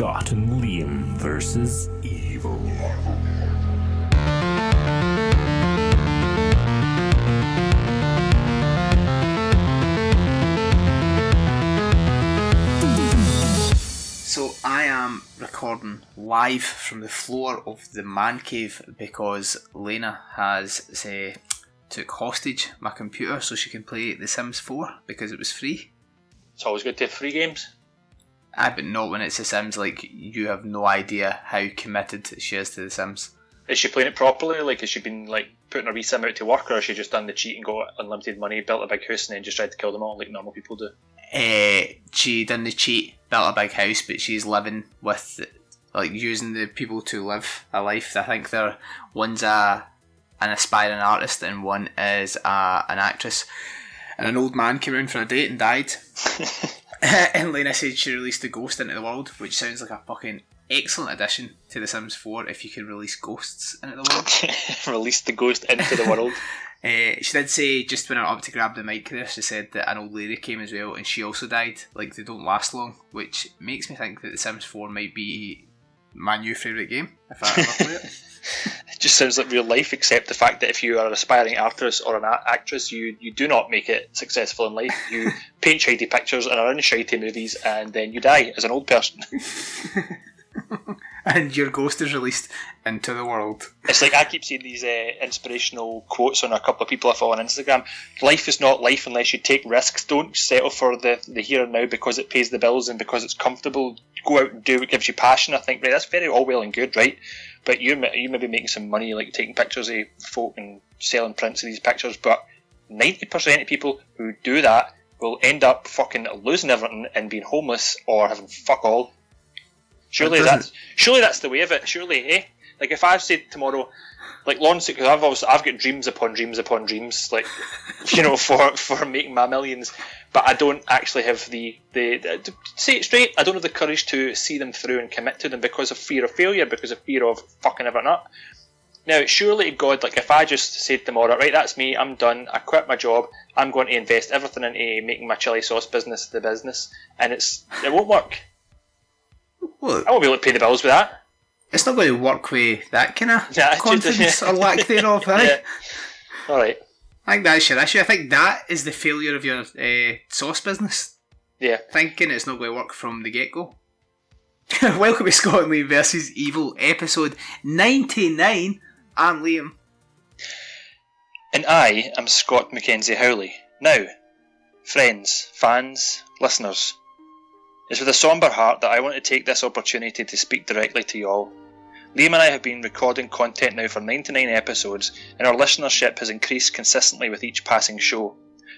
Scott and Liam versus Evil. So I am recording live from the floor of the man cave because Lena has say, took hostage my computer so she can play The Sims 4 because it was free. It's always good to have free games. I but not when it's The Sims. Like you have no idea how committed she is to The Sims. Is she playing it properly? Like, has she been like putting her wee sim out to work, or has she just done the cheat and got unlimited money, built a big house, and then just tried to kill them all like normal people do? Uh, she done the cheat, built a big house, but she's living with like using the people to live a life. I think they're one's a an aspiring artist and one is a, an actress. And an old man came around for a date and died. and Lena said she released a ghost into the world, which sounds like a fucking excellent addition to The Sims 4 if you could release ghosts into the world. Release the ghost into the world. Uh, she did say just when I up to grab the mic there, she said that an old lady came as well and she also died. Like they don't last long, which makes me think that The Sims 4 might be my new favourite game if I ever play it. It just sounds like real life, except the fact that if you are an aspiring artist or an a- actress, you, you do not make it successful in life. You paint shitty pictures and are in shitty movies, and then you die as an old person. and your ghost is released into the world. It's like I keep seeing these uh, inspirational quotes on a couple of people I follow on Instagram. Life is not life unless you take risks. Don't settle for the, the here and now because it pays the bills and because it's comfortable. Go out and do what gives you passion. I think right, that's very all well and good, right? But you you may be making some money like taking pictures of folk and selling prints of these pictures. But ninety percent of people who do that will end up fucking losing everything and being homeless or having fuck all. Surely that's surely that's the way of it. Surely, eh? Like if I said tomorrow, like Lawrence, because I've obviously I've got dreams upon dreams upon dreams, like you know, for for making my millions, but I don't actually have the the, the say it straight. I don't have the courage to see them through and commit to them because of fear of failure, because of fear of fucking everything up. Now, surely God, like if I just said tomorrow, right, that's me, I'm done, I quit my job, I'm going to invest everything into making my chili sauce business the business, and it's it won't work. Well, I won't be able to pay the bills with that. it's not going to work with that kind of Yeah, confidence or lack thereof, eh? All right. I think that's your issue. I think that is the failure of your uh, sauce business. Yeah. Thinking it's not going to work from the get go. Welcome to Scott and Liam versus Evil, episode 99. I'm Liam. And I am Scott Mackenzie Howley. Now, friends, fans, listeners, it's with a sombre heart that I want to take this opportunity to speak directly to you all. Liam and I have been recording content now for 99 episodes, and our listenership has increased consistently with each passing show.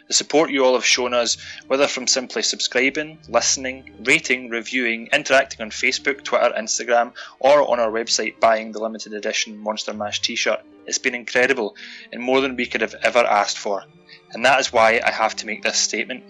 The support you all have shown us, whether from simply subscribing, listening, rating, reviewing, interacting on Facebook, Twitter, Instagram, or on our website buying the limited edition Monster Mash t shirt, it's been incredible and more than we could have ever asked for. And that is why I have to make this statement.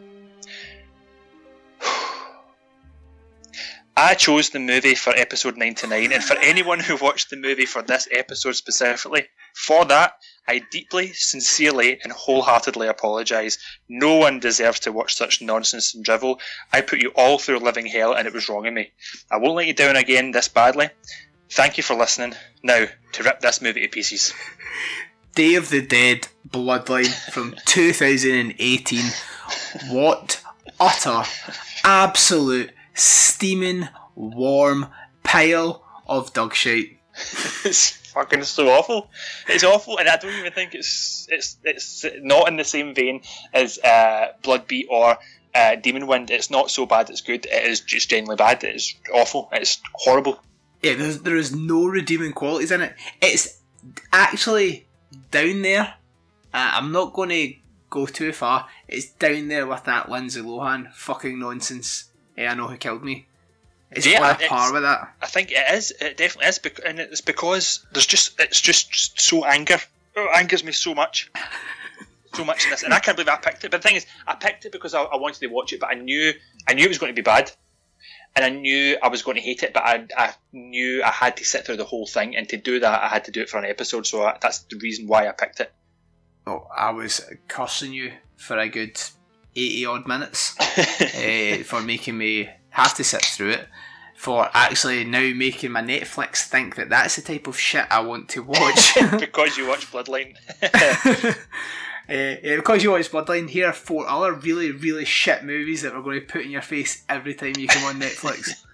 I chose the movie for episode 99, and for anyone who watched the movie for this episode specifically, for that, I deeply, sincerely, and wholeheartedly apologise. No one deserves to watch such nonsense and drivel. I put you all through living hell, and it was wrong of me. I won't let you down again this badly. Thank you for listening. Now, to rip this movie to pieces. Day of the Dead Bloodline from 2018. What utter, absolute, steaming, warm pile of dog shit. it's fucking so awful. It's awful, and I don't even think it's it's it's not in the same vein as uh, Bloodbeat or uh, Demon Wind. It's not so bad. It's good. It is just genuinely bad. It's awful. It's horrible. Yeah, there's, there is no redeeming qualities in it. It's actually down there. Uh, I'm not going to go too far. It's down there with that Lindsay Lohan fucking nonsense. Hey, I know who killed me. It's Yeah, on par with that. I think it is. It definitely is, bec- and it's because there's just it's just so anger. It angers me so much. So much in this, and I can't believe I picked it. But the thing is, I picked it because I, I wanted to watch it, but I knew I knew it was going to be bad, and I knew I was going to hate it. But I, I knew I had to sit through the whole thing, and to do that, I had to do it for an episode. So I, that's the reason why I picked it. Oh, I was cursing you for a good 80 odd minutes uh, for making me have to sit through it. for actually now making my Netflix think that that's the type of shit I want to watch. because you watch Bloodline. Uh, yeah, because you watch Bloodline, here are four other really, really shit movies that we're going to put in your face every time you come on Netflix.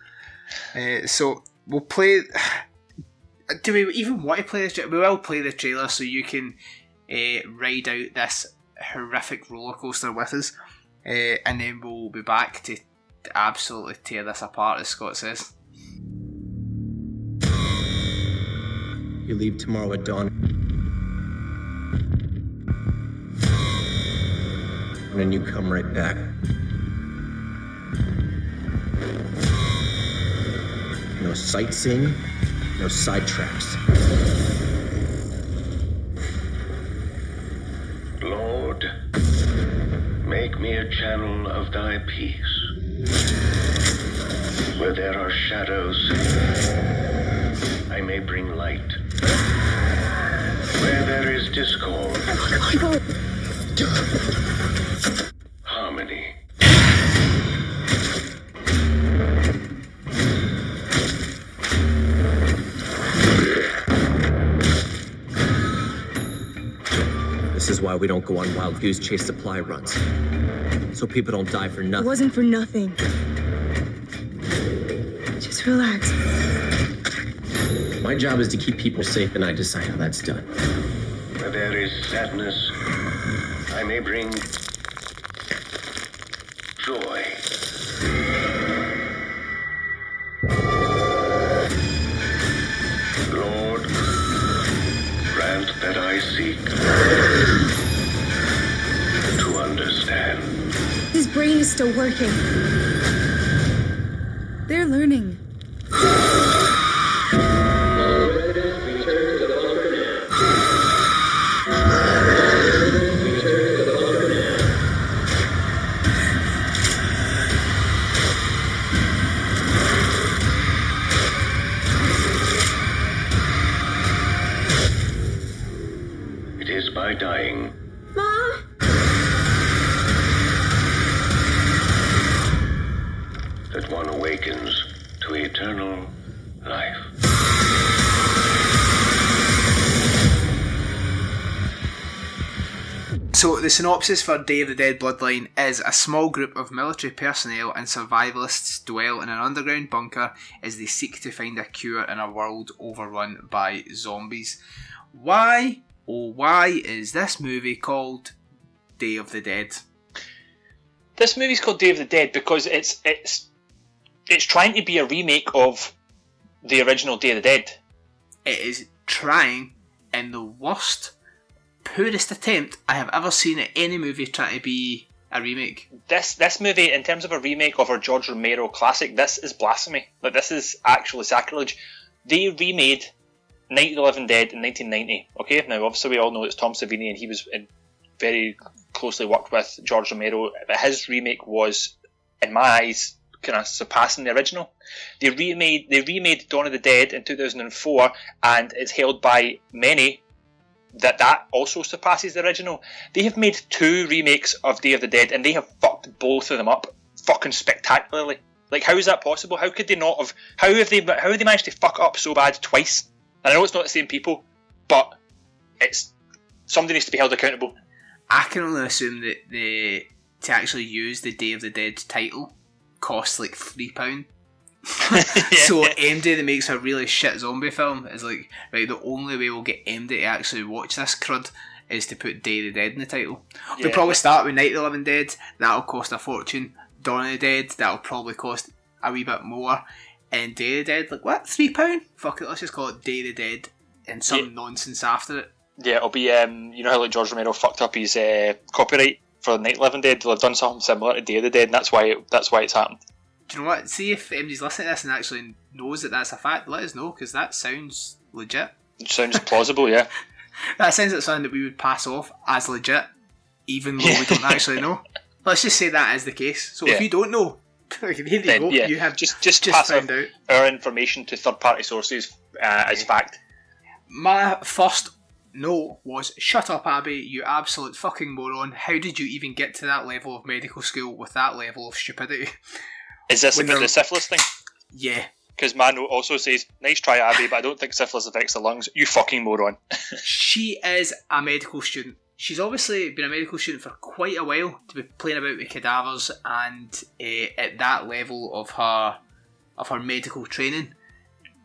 uh, so we'll play. Do we even want to play this? We will play the trailer so you can uh, ride out this horrific roller coaster with us, uh, and then we'll be back to absolutely tear this apart, as Scott says. You leave tomorrow at dawn. And you come right back. No sightseeing, no sidetracks. Lord, make me a channel of thy peace. Where there are shadows, I may bring light. Where there is discord, oh, is why we don't go on wild goose chase supply runs. So people don't die for nothing. It wasn't for nothing. Just relax. My job is to keep people safe, and I decide how that's done. Where there is sadness, I may bring joy. Brain is still working. They're learning. Synopsis for Day of the Dead Bloodline is a small group of military personnel and survivalists dwell in an underground bunker as they seek to find a cure in a world overrun by zombies. Why, oh, why is this movie called Day of the Dead? This movie's called Day of the Dead because it's it's it's trying to be a remake of the original Day of the Dead. It is trying in the worst, poorest attempt I have ever seen at any movie try to be a remake. This this movie, in terms of a remake of a George Romero classic, this is blasphemy. Like this is actually sacrilege. They remade Night of the Living Dead in 1990. Okay, now obviously we all know it's Tom Savini and he was in, very closely worked with George Romero, but his remake was, in my eyes, kind of surpassing the original. They remade they remade Dawn of the Dead in 2004, and it's held by many that that also surpasses the original. They have made two remakes of Day of the Dead, and they have fucked both of them up fucking spectacularly. Like, how is that possible? How could they not have? How have they? How have they managed to fuck up so bad twice? And I know it's not the same people, but it's somebody needs to be held accountable. I can only assume that the to actually use the Day of the Dead title costs like three pound. So MD that makes a really shit zombie film is like right. The only way we'll get MD to actually watch this crud is to put Day of the Dead in the title. They'll probably start with Night of the Living Dead. That'll cost a fortune. Dawn of the Dead. That'll probably cost a wee bit more. And Day of the Dead, like what? Three pound? Fuck it. Let's just call it Day of the Dead and some Yeah. nonsense after it. Yeah, it'll be um, you know how like George Romero fucked up his uh, copyright for Night of the Living Dead. They'll have done something similar to Day of the Dead, and that's why it, that's why it's happened. Do you know what? See if MD's listening to this and actually knows that that's a fact. Let us know because that sounds legit. It sounds plausible, yeah. That sounds like something that we would pass off as legit, even though we don't actually know. Let's just say that is the case. So Yeah. if you don't know, there you Then, go. yeah, You have just just, just pass found off out. our information to third party sources uh, as fact. My first note was shut up, Abby, you absolute fucking moron. How did you even get to that level of medical school with that level of stupidity? Is this about the syphilis thing? Yeah, because Mano also says, "Nice try, Abby, but I don't think syphilis affects the lungs." You fucking moron. She is a medical student. She's obviously been a medical student for quite a while to be playing about with cadavers, and uh, at that level of her of her medical training,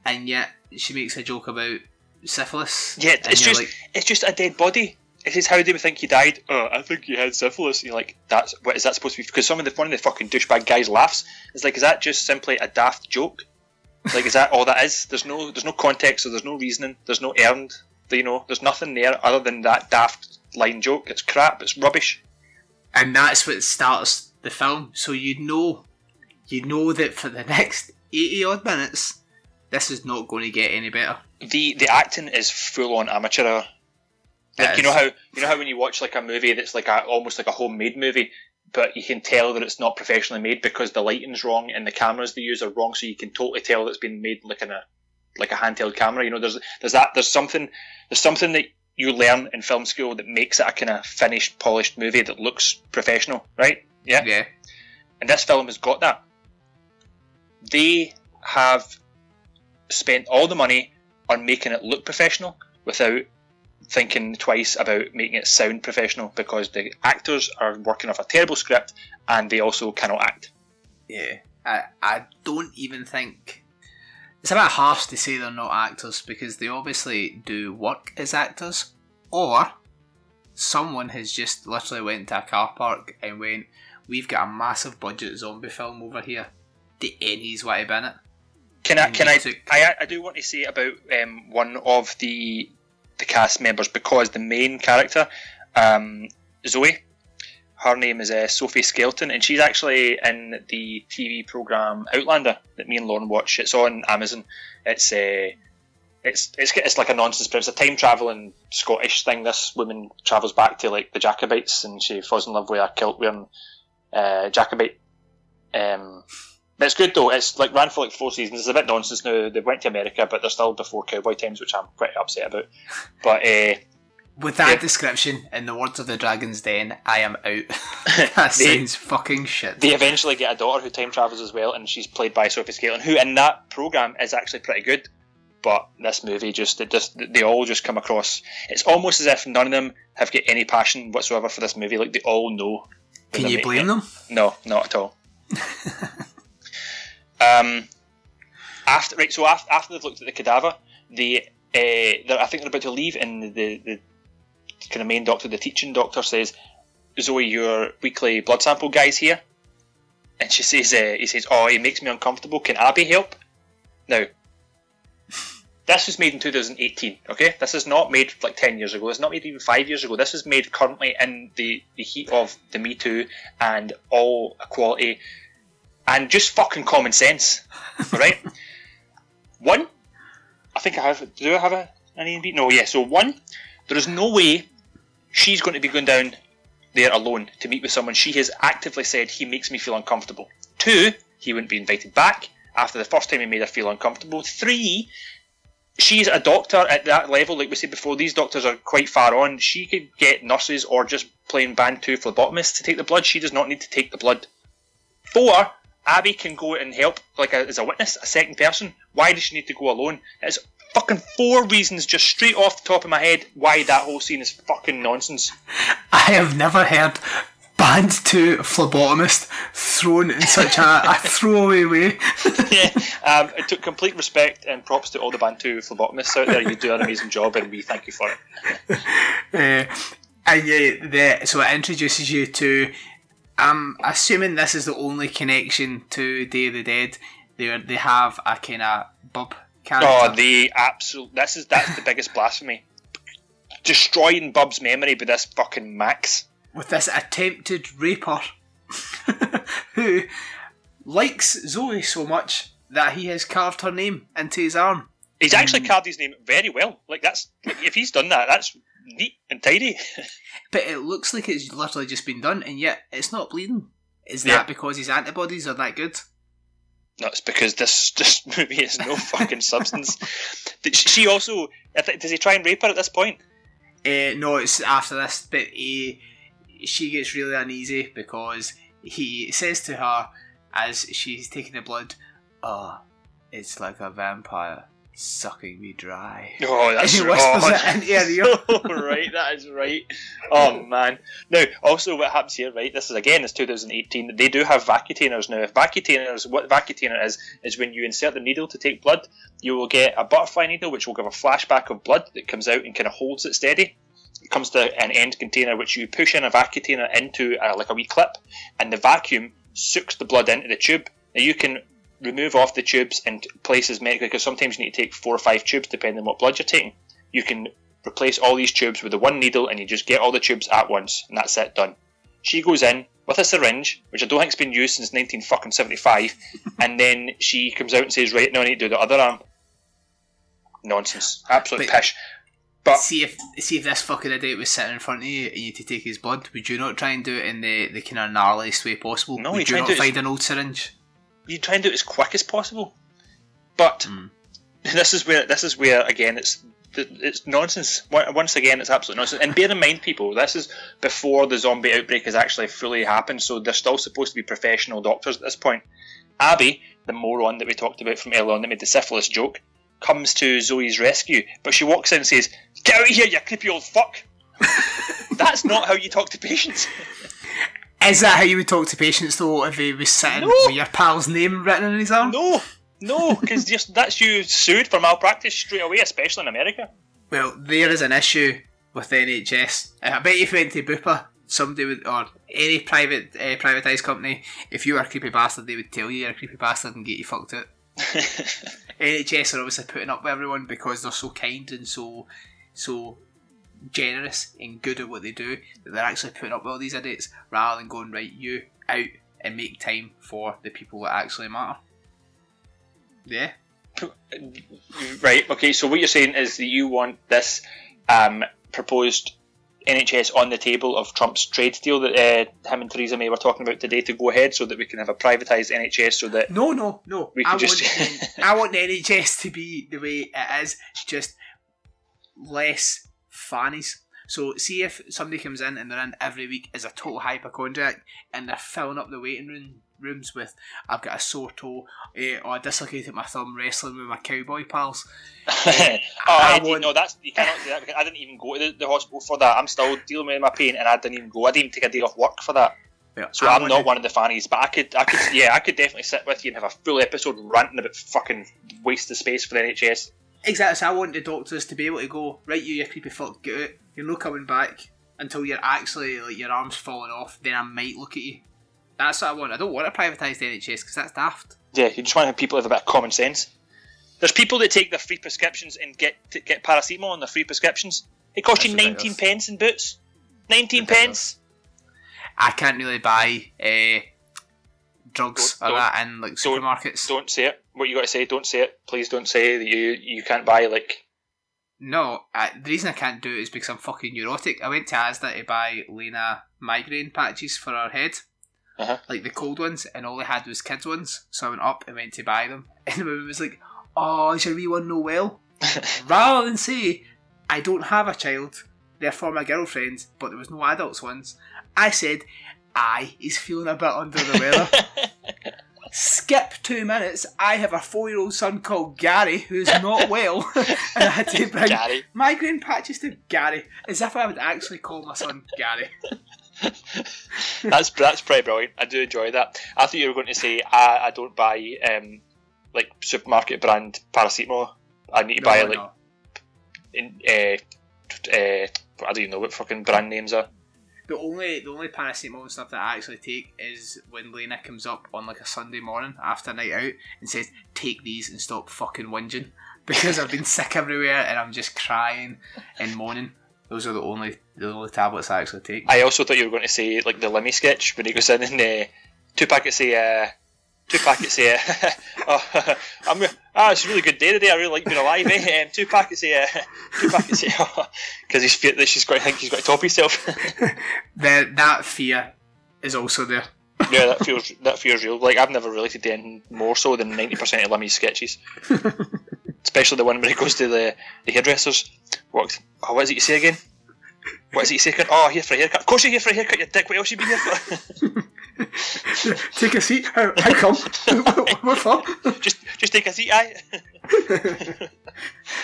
and yet she makes a joke about syphilis. Yeah, it's just like, it's just a dead body. It is how they would think he died. Oh, I think he had syphilis. And you're like, that's what is that supposed to be? Because some of the one of the fucking douchebag guys laughs. It's like, is that just simply a daft joke? Like, is that all that is? There's no there's no context, so there's no reasoning. There's no earned. You know, there's nothing there other than that daft line joke. It's crap. It's rubbish. and that's what starts the film. So you know, you know that for the next eighty odd minutes, this is not going to get any better. the the acting is full on amateur hour. Like It you know how you know how when you watch like a movie that's like a almost like a homemade movie, but you can tell that it's not professionally made because the lighting's wrong and the cameras they use are wrong, so you can totally tell that it's been made like in a like a handheld camera. You know, there's there's that there's something there's something that you learn in film school that makes it a kind of finished, polished movie that looks professional, right? Yeah Yeah, and this film has got that. They have spent all the money on making it look professional without thinking twice about making it sound professional because the actors are working off a terrible script and they also cannot act. yeah. I I don't even think it's a bit harsh to say they're not actors because they obviously do work as actors, or someone has just literally went to a car park and went, "We've got a massive budget zombie film over here. Do any's want to be in it?" Can I? Can I? I, I do want to say about um, one of the the cast members because the main character, um, Zoe, her name is uh, Sophie Skelton, and she's actually in the TV program Outlander that me and Lauren watch. It's on Amazon. It's uh, it's it's it's like a nonsense, but it's a time traveling Scottish thing. This woman travels back to like the Jacobites, and she falls in love with a kilt wearing uh, Jacobite. Um, but it's good though. It's like ran for like four seasons. It's a bit nonsense now. They went to America, but they're still before cowboy times, which I'm quite upset about. But uh, With that Yeah. description, in the words of the Dragon's Den, I am out. that They- sounds fucking shit. they eventually get a daughter who time travels as well, and she's played by Sophie Skelton, who in that program is actually pretty good. But this movie just it just they all just come across. It's almost as if none of them have got any passion whatsoever for this movie. Like they all know. Can you blame it. them? No, not at all. um, after right, so after, after they've looked at the cadaver, the uh, I think they're about to leave, and the the kind of main doctor, the teaching doctor, says, "Zoe, your weekly blood sample guy's here," and she says, uh, "He says, oh, he makes me uncomfortable. Can Abby help?" Now, this was made in 2018. Okay, this is not made like 10 years ago. It's not made even five years ago. This is made currently in the the heat of the Me Too and all equality and just fucking common sense, right? one, I think I have. Do I have a an A and B? No, yeah. So one, there is no way she's going to be going down there alone to meet with someone she has actively said he makes me feel uncomfortable. Two, he wouldn't be invited back after the first time he made her feel uncomfortable. Three, she's a doctor at that level, like we said before, these doctors are quite far on. She could get nurses or just plain band two phlebotomists to take the blood. She does not need to take the blood. Four, Abby can go and help like a, as a witness, a second person. Why does she need two go alone? It's fucking four reasons just straight off the top of my head why that whole scene is fucking nonsense. I have never heard band to phlebotomist thrown in such a, a throwaway way. yeah, um, it took complete respect and props to all the band two phlebotomists out there. You do an amazing job, and we thank you for it. Uh, and yeah, the, so it introduces you to. I'm assuming this is the only connection to Day of the Dead. They they have a kind of bub character. Oh, the absolute. This is that's the biggest blasphemy. Destroying Bub's memory with this fucking Max. with this attempted raper who likes Zoe so much that he has carved her name into his arm. He's actually hmm. carved his name very well. Like that's if he's done that, that's neat and tidy. But it looks like it's literally just been done, and yet it's not bleeding. Is Yeah. that because his antibodies are that good? No, it's because this this movie has no fucking substance. She- She also does he try and rape her at this point? Uh, no, it's after this, but he, she gets really uneasy because he says to her as she's taking the blood, "Oh, It's like a vampire sucking me dry. Oh, that's he whispers oh, it into your ear. right, that is right. Oh man. Now, also, what happens here, right? This is again, it's 2018. They do have vacutainers now. If vacutainers, what vacutainer is, is when you insert the needle to take blood, you will get a butterfly needle, which will give a flashback of blood that comes out and kind of holds it steady. It comes to an end container, which you push in a vacutainer into uh, like a wee clip, and the vacuum sucks the blood into the tube. Now you can remove off the tubes and places medically because sometimes you need to take four or five tubes depending on what blood you're taking. You can replace all these tubes with the one needle and you just get all the tubes at once and that's it done. She goes in with a syringe, which I don't think's been used since 1975, and then she comes out and says, "Right, now I need to do the other arm." Nonsense, absolute But- pish. But See if see if this fucking idiot was sitting in front of you and you had to take his blood, would you not try and do it in the, the kind of gnarliest way possible? No, would you not as- find an old syringe? You try and do it as quick as possible. But Hmm. this is where this is where again it's it's nonsense. Once again, it's absolute nonsense. And bear in mind, people, this is before the zombie outbreak has actually fully happened, so they're still supposed to be professional doctors at this point. Abby, the moron that we talked about from earlier on that made the syphilis joke, comes to Zoe's rescue, but she walks in and says, "Get out of here, you creepy old fuck." That's not how you talk to patients. Is that how you would talk to patients though if he was sitting No. with your pal's name written on his arm? No, no, because that's you sued for malpractice straight away, especially in America. Well, there is an issue with the NHS. I bet if you went to Bupa, somebody would, or any private uh, privatised company, if you were a creepy bastard, they would tell you you're a creepy bastard and get you fucked out. NHS are obviously putting up with everyone because they're so kind and so so generous and good at what they do that they're actually putting up with all these idiots rather than going right you out and make time for the people that actually matter. Yeah. Right. Okay. So what you're saying is that you want this um, proposed NHS on the table of Trump's trade deal that uh, him and Theresa May were talking about today to go ahead, so that we can have a privatised NHS, so that No, no, no. We I can just- want I want the NHS to be the way it is, just less fannies. So see if somebody comes in and they're in every week as a total hypochondriac and they're filling up the waiting room rooms with I've got a sore toe eh, or I dislocated my thumb wrestling with my cowboy pals. oh, I I, want- no, that's you cannot do that. Because I didn't even go to the, the hospital for that. I'm still dealing with my pain, and I didn't even go. I didn't even take a day off work for that. Yeah, So I I'm want not one of the fannies, but I could, I could, yeah, I could definitely sit with you and have a full episode ranting about fucking waste of space for the NHS. Exactly. So I want the doctors to be able to go right. You, you creepy fuck, get out. You're not coming back until you're actually like your arms falling off. Then I might look at you. That's what I want. I don't want to privatise the NHS because that's daft. Yeah, you just want to have people with a bit of common sense. There's people that take their free prescriptions and get to get paracetamol on their free prescriptions. It costs you 19 ridiculous. pence in boots. 19 pence. I can't really buy uh, drugs Don't- or that in like don't- supermarkets. Don't say it. What you got to say? Don't say it. Please don't say that you you can't buy like. No, I, the reason I can't do it is because I'm fucking neurotic. I went to Asda to buy Lena migraine patches for her head, Uh-huh. like the cold ones, and all they had was kids ones. So I went up and went to buy them, and the woman was like, "Oh, is your wee one no well?" Rather than say, "I don't have a child, therefore my girlfriend," but there was no adults ones, I said, "I is feeling a bit under the weather." Skip two minutes. I have a four-year-old son called Gary who's not well, and I had to bring Gary. migraine patches to Gary, as if I would actually call my son Gary. that's that's pretty brilliant. I do enjoy that. I thought you were going to say I, I don't buy um like supermarket brand paracetamol. I need to buy No, like in uh, uh, I don't even know what fucking brand names are. The only the only paracetamol and stuff that I actually take is when Lena comes up on like a Sunday morning after a night out and says, "Take these and stop fucking whinging," because I've been sick everywhere and I'm just crying and moaning. Those are the only the only tablets I actually take. I also thought you were going to say like the Limmy sketch when he goes in and uh, two packets of uh, two packets of uh, oh, I'm ah it's a really good day today. I really like being alive. Eh? Um, two packets of uh, two packets of because he's fear that she's got to think he's got to top himself. There, that fear is also there. yeah, that feels that feels real. Like I've never related to anything more so than ninety percent of Limmy's sketches. Especially the one where he goes to the, the hairdressers. What? Oh, what is it you say again? What is it you say? Again? Oh, here for a haircut. Of course you're here for a haircut, you dick. What else you been here for? Take a seat. How, how come? what for? just just take a seat, aye.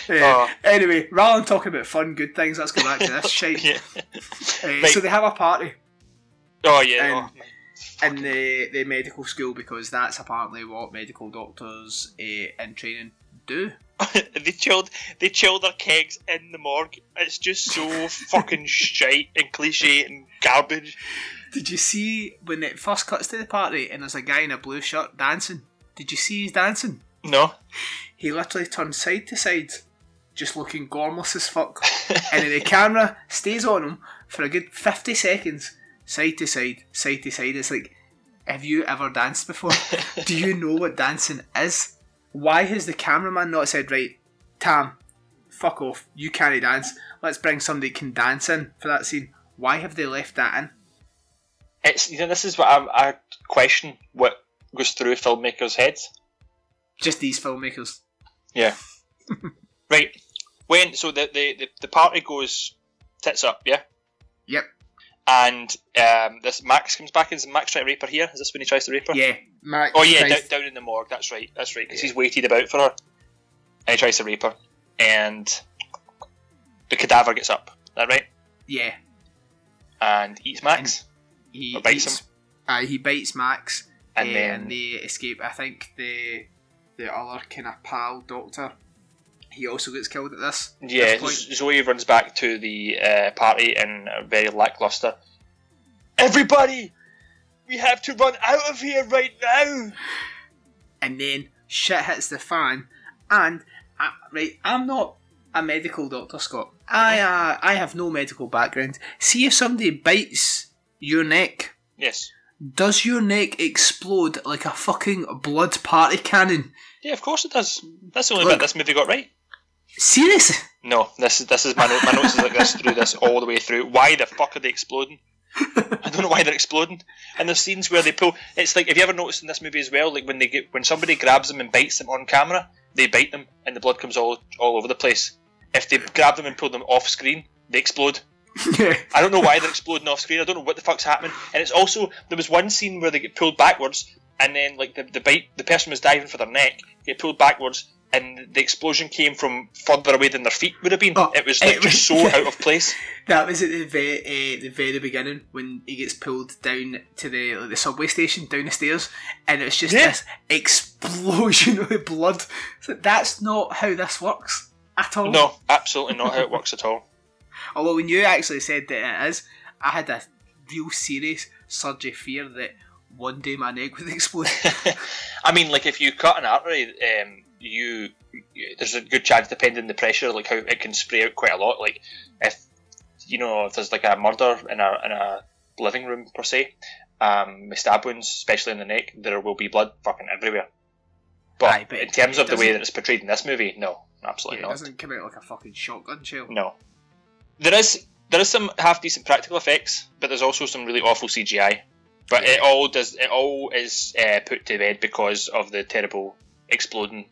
Yeah. Oh. Anyway, rather than talking about fun, good things, let's go back to this shite. yeah. Uh, Right. So they have a party Oh yeah. Um, oh. in the, the medical school because that's apparently what medical doctors uh, in training do. they chilled they chilled their kegs in the morgue. It's just so fucking shite and cliche and garbage. Did you see when it first cuts to the party and there's a guy in a blue shirt dancing? Did you see he's dancing? No. He literally turns side to side, just looking gormless as fuck. and then the camera stays on him for a good 50 seconds, side to side, side to side. It's like, have you ever danced before? Do you know what dancing is? Why has the cameraman not said, right, Tam, fuck off, you can't dance, let's bring somebody who can dance in for that scene? Why have they left that in? It's you know this is what I, I question what goes through filmmakers' heads. Just these filmmakers. Yeah. right. When so the, the the the party goes tits up, yeah. Yep. And um, this Max comes back. Is Max trying to rape her here? Is this when he tries to rape her? Yeah. Max Oh yeah, tries- down, down in the morgue. That's right. That's right. Because he's waited about for her, and he tries to rape her, and the cadaver gets up. Is that right? yeah. And eats Max, He Or bites eats- Uh, he bites Max, and uh, then and they escape. I think the the other kind of pal doctor, he also gets killed at this. yeah, this. Zoe runs back to the uh, party in a very lackluster. Everybody, we have to run out of here right now. and then shit hits the fan. And uh, right, I'm not a medical doctor, Scott. I uh, I have no medical background. See if somebody bites your neck. Yes. Does your neck explode like a fucking blood party cannon? Yeah, of course it does. That's the only Look. bit this movie got right. Seriously? No, this is this is my note. My notes is like this through this all the way through. Why the fuck are they exploding? I don't know why they're exploding. And there's scenes where they pull. It's like have you ever noticed in this movie as well? Like when they get when somebody grabs them and bites them on camera, they bite them and the blood comes all all over the place. If they grab them and pull them off screen, they explode. I don't know why they're exploding off screen. I don't know what the fuck's happening. And it's also there was one scene where they get pulled backwards, and then like the the bite, the person was diving for their neck, get pulled backwards, and the explosion came from further away than their feet would have been. Oh, it was like it just was- so out of place. That was at the very, uh, the very beginning when he gets pulled down to the like, the subway station down the stairs, and it's just Yeah. this explosion of blood. So that's not how this works at all. No, absolutely not how it works at all. Although when you actually said that it is, I had a real serious surge of fear that one day my neck would explode. I mean, like if you cut an artery, um, you, you there's a good chance, depending on the pressure, like how it can spray out quite a lot. Like if you know if there's like a murder in a in a living room per se, um, with stab wounds, especially in the neck, there will be blood fucking everywhere. But, Aye, but in terms of the way that it's portrayed in this movie, no, Yeah, absolutely it not. It doesn't come out like a fucking shotgun shell. No. There is there is some half decent practical effects, but there's also some really awful CGI. But it all does it all is uh, put to bed because of the terrible exploding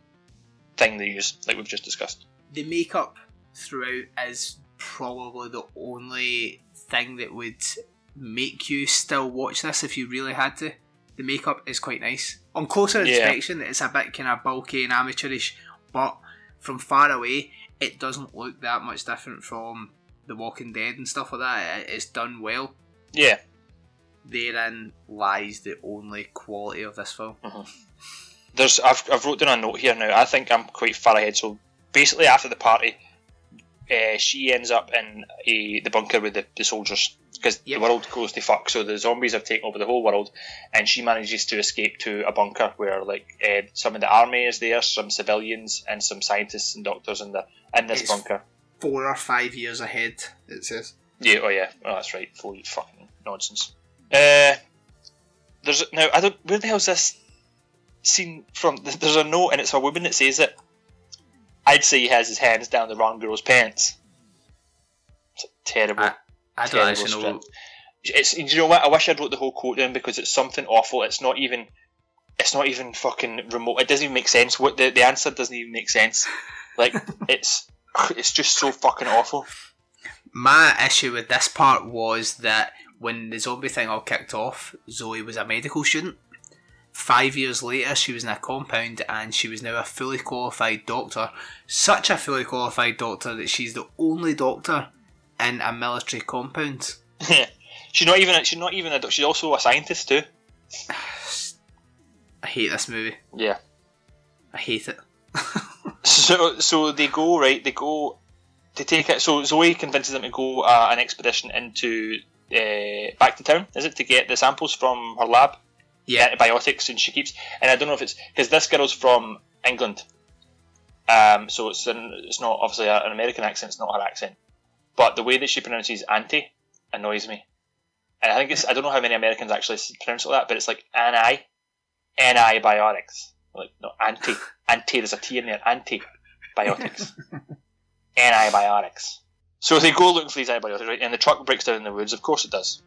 thing they use, like we've just discussed. the makeup throughout is probably the only thing that would make you still watch this if you really had to. The makeup is quite nice. On closer Yeah. inspection, it's a bit kind of bulky and amateurish, but from far away, it doesn't look that much different from The Walking Dead and stuff like that, it's done well. Yeah, Therein lies the only quality of this film. there's I've I've wrote down a note here now. I think I'm quite far ahead. So basically, after the party, uh, she ends up in a, the bunker with the, the soldiers because Yep. the world goes to fuck. So the zombies have taken over the whole world, and she manages to escape to a bunker where like uh, some of the army is there, some civilians, and some scientists and doctors in the in this It's- bunker. Four or five years ahead, it says. Yeah, oh yeah, oh, that's right. Full fucking nonsense. Uh, there's now I don't. Where the hell's this scene from? There's a note and it's a woman that says it. I'd say he has his hands down the wrong girl's pants. It's a terrible. I, I don't terrible actually know. strip. It's you know what? I wish I'd wrote the whole quote down because it's something awful. It's not even. It's not even fucking remote. It doesn't even make sense. What the the answer doesn't even make sense. Like it's it's just so fucking awful. My issue with this part was that when the zombie thing all kicked off, Zoe was a medical student. Five years later, she was in a compound and she was now a fully qualified doctor. Such a fully qualified doctor that she's the only doctor in a military compound. she's not even. A, she's not even a. She's also a scientist too. I hate this movie. Yeah. I hate it. So so they go right. They go to take it. So Zoe convinces them to go uh, an expedition into uh, back to town. Is it to get the samples from her lab? Yeah. antibiotics, and she keeps. And I don't know if it's because this girl's from England, um, so it's an, it's not obviously an American accent. It's not her accent, but the way that she pronounces "anti" annoys me. And I think it's I don't know how many Americans actually pronounce it like that, but it's like "ani," antibiotics. Like no anti, anti. There's a T in there. Antibiotics, antibiotics. So they go looking for these antibiotics, right? And the truck breaks down in the woods. Of course it does.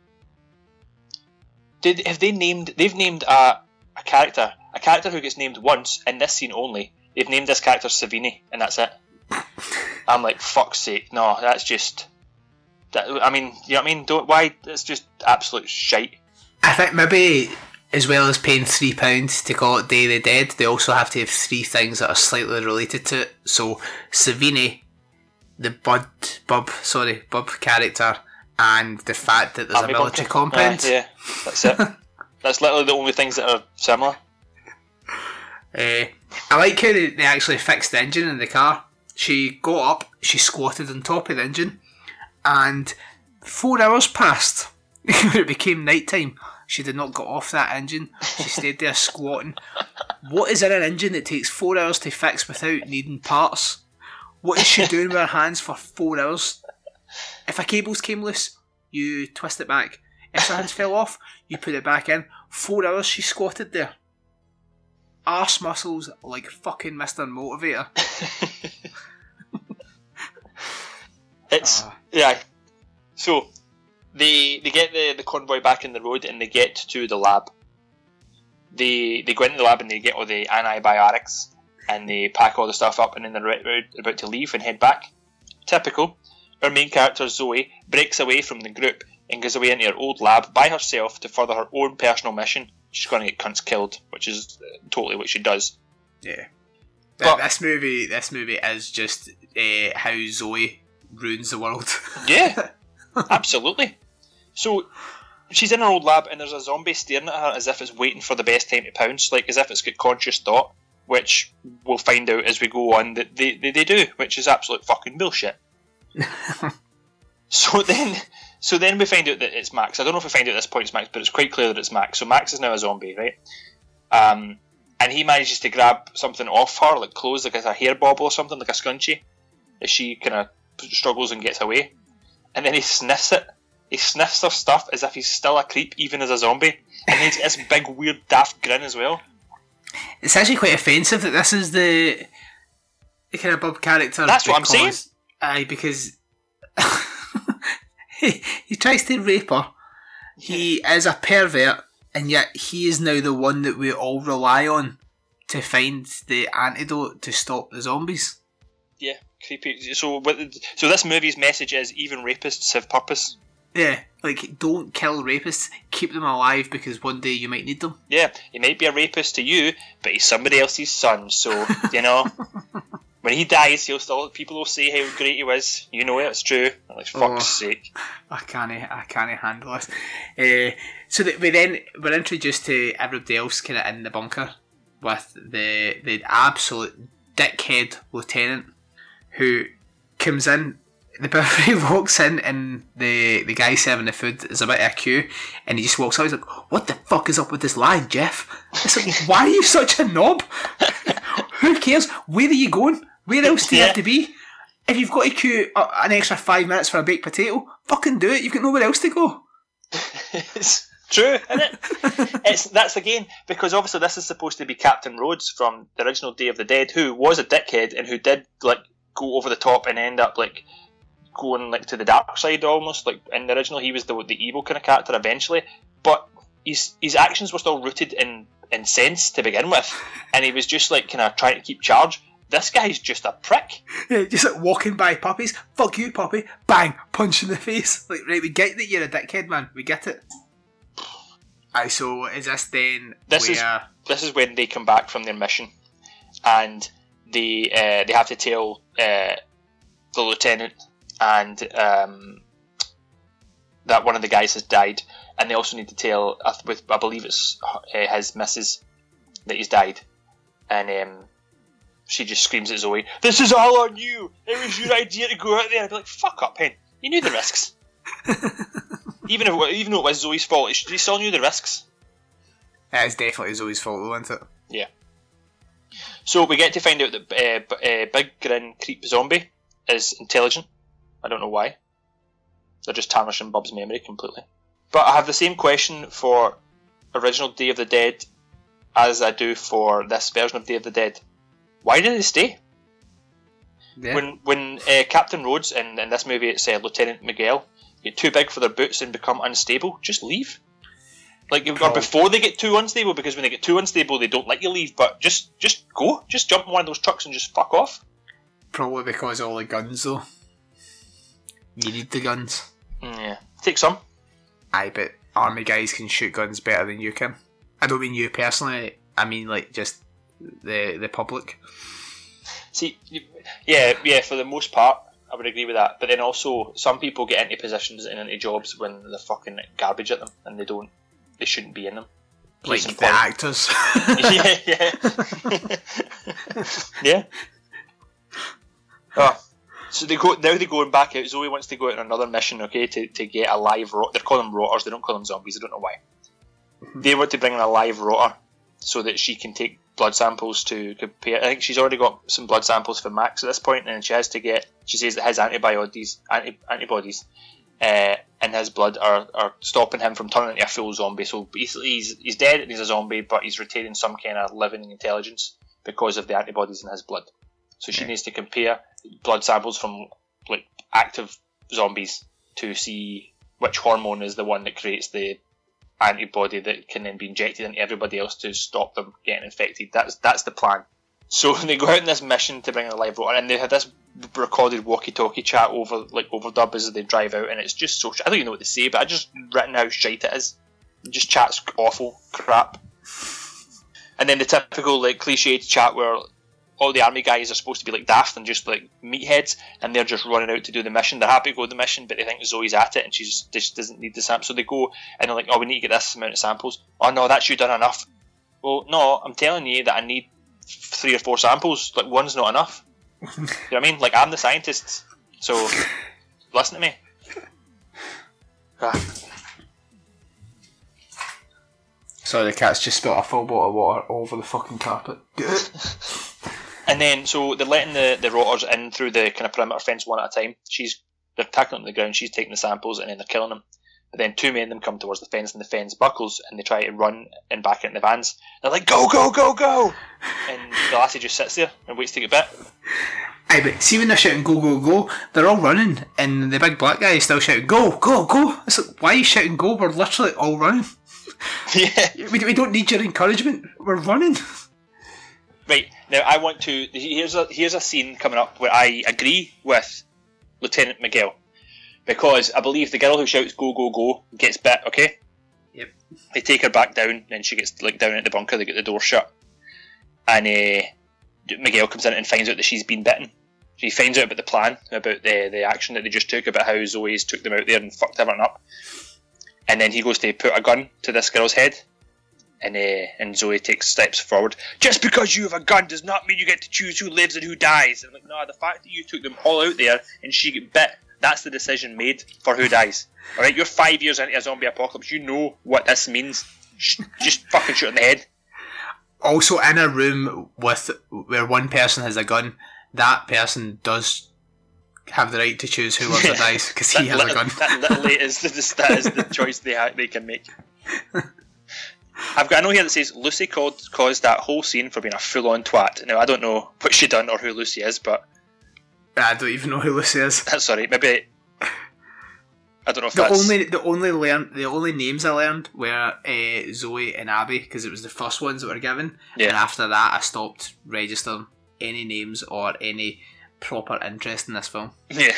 Did have they named? They've named a, a character, a character who gets named once in this scene only. They've named this character Savini, and that's it. I'm like, fuck's sake, no, that's just. That, I mean, you know what I mean? Don't why? It's just absolute shite. I think maybe as well as paying three pounds to call it Day of the Dead, they also have to have three things that are slightly related to it. So Savini, the Bud Bub, sorry, Bub character, and the fact that there's Army a military bunker. compound. Uh, yeah, that's it. that's literally the only things that are similar. Uh, I like how they, they actually fixed the engine in the car. She got up, she squatted on top of the engine, and four hours passed. it became night time. She did not get off that engine. She stayed there squatting. What is in an engine that takes four hours to fix without needing parts? What is she doing with her hands for four hours? If a cables came loose, you twist it back. If her hands fell off, you put it back in. Four hours she squatted there arse muscles like fucking Mr. Motivator. It's Ah. yeah. So they they get the, the convoy back in the road and they get to the lab. They they go into the lab and they get all the antibiotics and they pack all the stuff up and then they're about to leave and head back. Typical. Our main character Zoe breaks away from the group and goes away into her old lab by herself to further her own personal mission. She's going to get cunts killed, which is totally what she does. Yeah. But- this movie, this movie is just uh, how Zoe ruins the world. Yeah, absolutely. So she's in her old lab, and there's a zombie staring at her as if it's waiting for the best time to pounce, like as if it's got conscious thought, which we'll find out as we go on that they, they, they do, which is absolute fucking bullshit. so then, so then we find out that it's Max. I don't know if we find out at this point it's Max, but it's quite clear that it's Max. So Max is now a zombie, right? Um, and he manages to grab something off her, like clothes, like a hair bobble or something, like a scrunchie, as she kind of struggles and gets away. And then he sniffs it. He sniffs her stuff as if he's still a creep, even as a zombie. And he's got this big, weird, daft grin as well. it's actually quite offensive that this is the, the kind of Bub character. That's what I'm saying. Aye, because he, he tries to rape her. He is a pervert, and yet he is now the one that we all rely on to find the antidote to stop the zombies. Yeah, creepy. So, so this movie's message is even rapists have purpose. Yeah, like don't kill rapists, keep them alive because one day you might need them. Yeah, he might be a rapist to you, but he's somebody else's son. So you know, when he dies, he'll still people will say how great he was. You know it, it's true. Like fuck's Oh. sake. I can't, I can't handle this. Uh, so that we then we're introduced to everybody else kind of in the bunker with the the absolute dickhead lieutenant who comes in. The buffet walks in and the the guy serving the food is about a queue and he just walks out. He's like, "What the fuck is up with this line, Jeff?" It's like, "Why are you such a knob? Who cares? Where are you going? Where else do you Yeah. have to be?" If you've got to queue uh, an extra five minutes for a baked potato, fucking do it. You've got nowhere else to go. it's true, isn't it? it's that's again because obviously this is supposed to be Captain Rhodes from the original Day of the Dead, who was a dickhead and who did like go over the top and end up like going like to the dark side almost. Like in the original, he was the the evil kind of character eventually, but his his actions were still rooted in in sense to begin with, and he was just like kind of trying to keep charge. this guy's just a prick. Yeah, just like walking by puppies. Fuck you, puppy. Bang, punch in the face. Like, right, we get that you're a dickhead, man. We get it. Aye, so is this then This is- This is when they come back from their mission, and they uh, they have to tell uh, the lieutenant and um, that one of the guys has died, and they also need to tell I th- with I believe it's uh, his missus that he's died, and um, she just screams at Zoe, "This is all on you! It was your idea to go out there." And I'd be like, "Fuck up, hen! You knew the risks." even if even though it was Zoe's fault, she still knew the risks. That is definitely Zoe's fault, though, isn't it? Yeah. So we get to find out that uh, uh, Big Grin Creep Zombie is intelligent. I don't know why. They're just tarnishing Bub's memory completely. But I have the same question for original Day of the Dead as I do for this version of Day of the Dead. Why did they stay? Yeah. When when uh, Captain Rhodes in, in this movie it's uh, Lieutenant Miguel get too big for their boots and become unstable, just leave. Like or Paul. before they get too unstable, because when they get too unstable, they don't let you leave. But just just go, just jump in one of those trucks and just fuck off. Probably because of all the guns, though. You need the guns. Mm, Yeah, take some. I bet army guys can shoot guns better than you can. I don't mean you personally. I mean like just the the public. See, yeah, yeah. For the most part, I would agree with that. But then also, some people get into positions and into jobs when they're fucking garbage at them, and they don't. They shouldn't be in them. Like Case in the point. actors. yeah, yeah, yeah. Oh, so they go now. They're going back out. Zoe wants to go out on another mission. Okay, to, to get a live rot. They're calling them rotters. They don't call them zombies. I don't know why. Mm-hmm. They want to bring in a live rotter so that she can take blood samples to compare. I think she's already got some blood samples for Max at this point, and she has to get. She says that has antibodies, anti, antibodies, uh, in his blood are, are stopping him from turning into a full zombie. So basically, he's he's dead and he's a zombie, but he's retaining some kind of living intelligence because of the antibodies in his blood. So she needs to compare blood samples from like active zombies to see which hormone is the one that creates the antibody that can then be injected into everybody else to stop them getting infected. That's that's the plan. So they go out on this mission to bring in a live rotter, and they had this recorded walkie-talkie chat over like overdub as they drive out, and it's just so. sh- I don't even know what they say, but I just written how shite it is. It just chat's awful crap. And then the typical like cliched chat where all the army guys are supposed to be like daft and just like meatheads, and they're just running out to do the mission. They're happy to go to the mission, but they think Zoe's at it, and she just, just doesn't need the sample. So they go and they're like, "Oh, we need to get this amount of samples." Oh no, that's you done enough. Well, no, I'm telling you that I need three or four samples. Like one's not enough. you know what I mean? Like I'm the scientist, so listen to me. Ah, Sorry, the cat's just spilled a full bottle of water over the fucking carpet. And then, so they're letting the, the rotters in through the kind of perimeter fence one at a time. She's they're tackling them to the ground. She's taking the samples and then they're killing them. But then two men of them come towards the fence and the fence buckles and they try to run and back into the vans. They're like, "Go, go, go, go!" And the lassie just sits there and waits to get bit. Aye, but see when they're shouting go, go, go, they're all running, and the big black guy is still shouting go, go, go. It's like, why are you shouting go? We're literally all running. yeah. We, we don't need your encouragement. We're running. Right now, I want to. Here's a here's a scene coming up where I agree with Lieutenant Miguel because I believe the girl who shouts "Go, go, go" gets bit. Okay. Yep. They take her back down, and she gets like down at the bunker. They get the door shut, and uh, Miguel comes in and finds out that she's been bitten. He finds out about the plan, about the the action that they just took, about how Zoe's took them out there and fucked everything up. And then he goes to put a gun to this girl's head, and uh, and Zoe takes steps forward. Just because you have a gun does not mean you get to choose who lives and who dies. And I'm like, no, the fact that you took them all out there and she get bit, that's the decision made for who dies. All right, you're five years into a zombie apocalypse. You know what this means. Just fucking shoot in the head. Also, in a room with where one person has a gun, that person does have the right to choose who lives or dies because he has a gun. that literally is the, that is the choice they ha- they can make. I've got a note here that says Lucy called, caused that whole scene for being a full on twat. Now I don't know what she done or who Lucy is, but I don't even know who Lucy is. sorry, maybe I don't know if The that's only the only learn the only names I learned were uh, Zoe and Abby because it was the first ones that were given, Yeah. and after that I stopped registering. any names or any proper interest in this film. Yeah.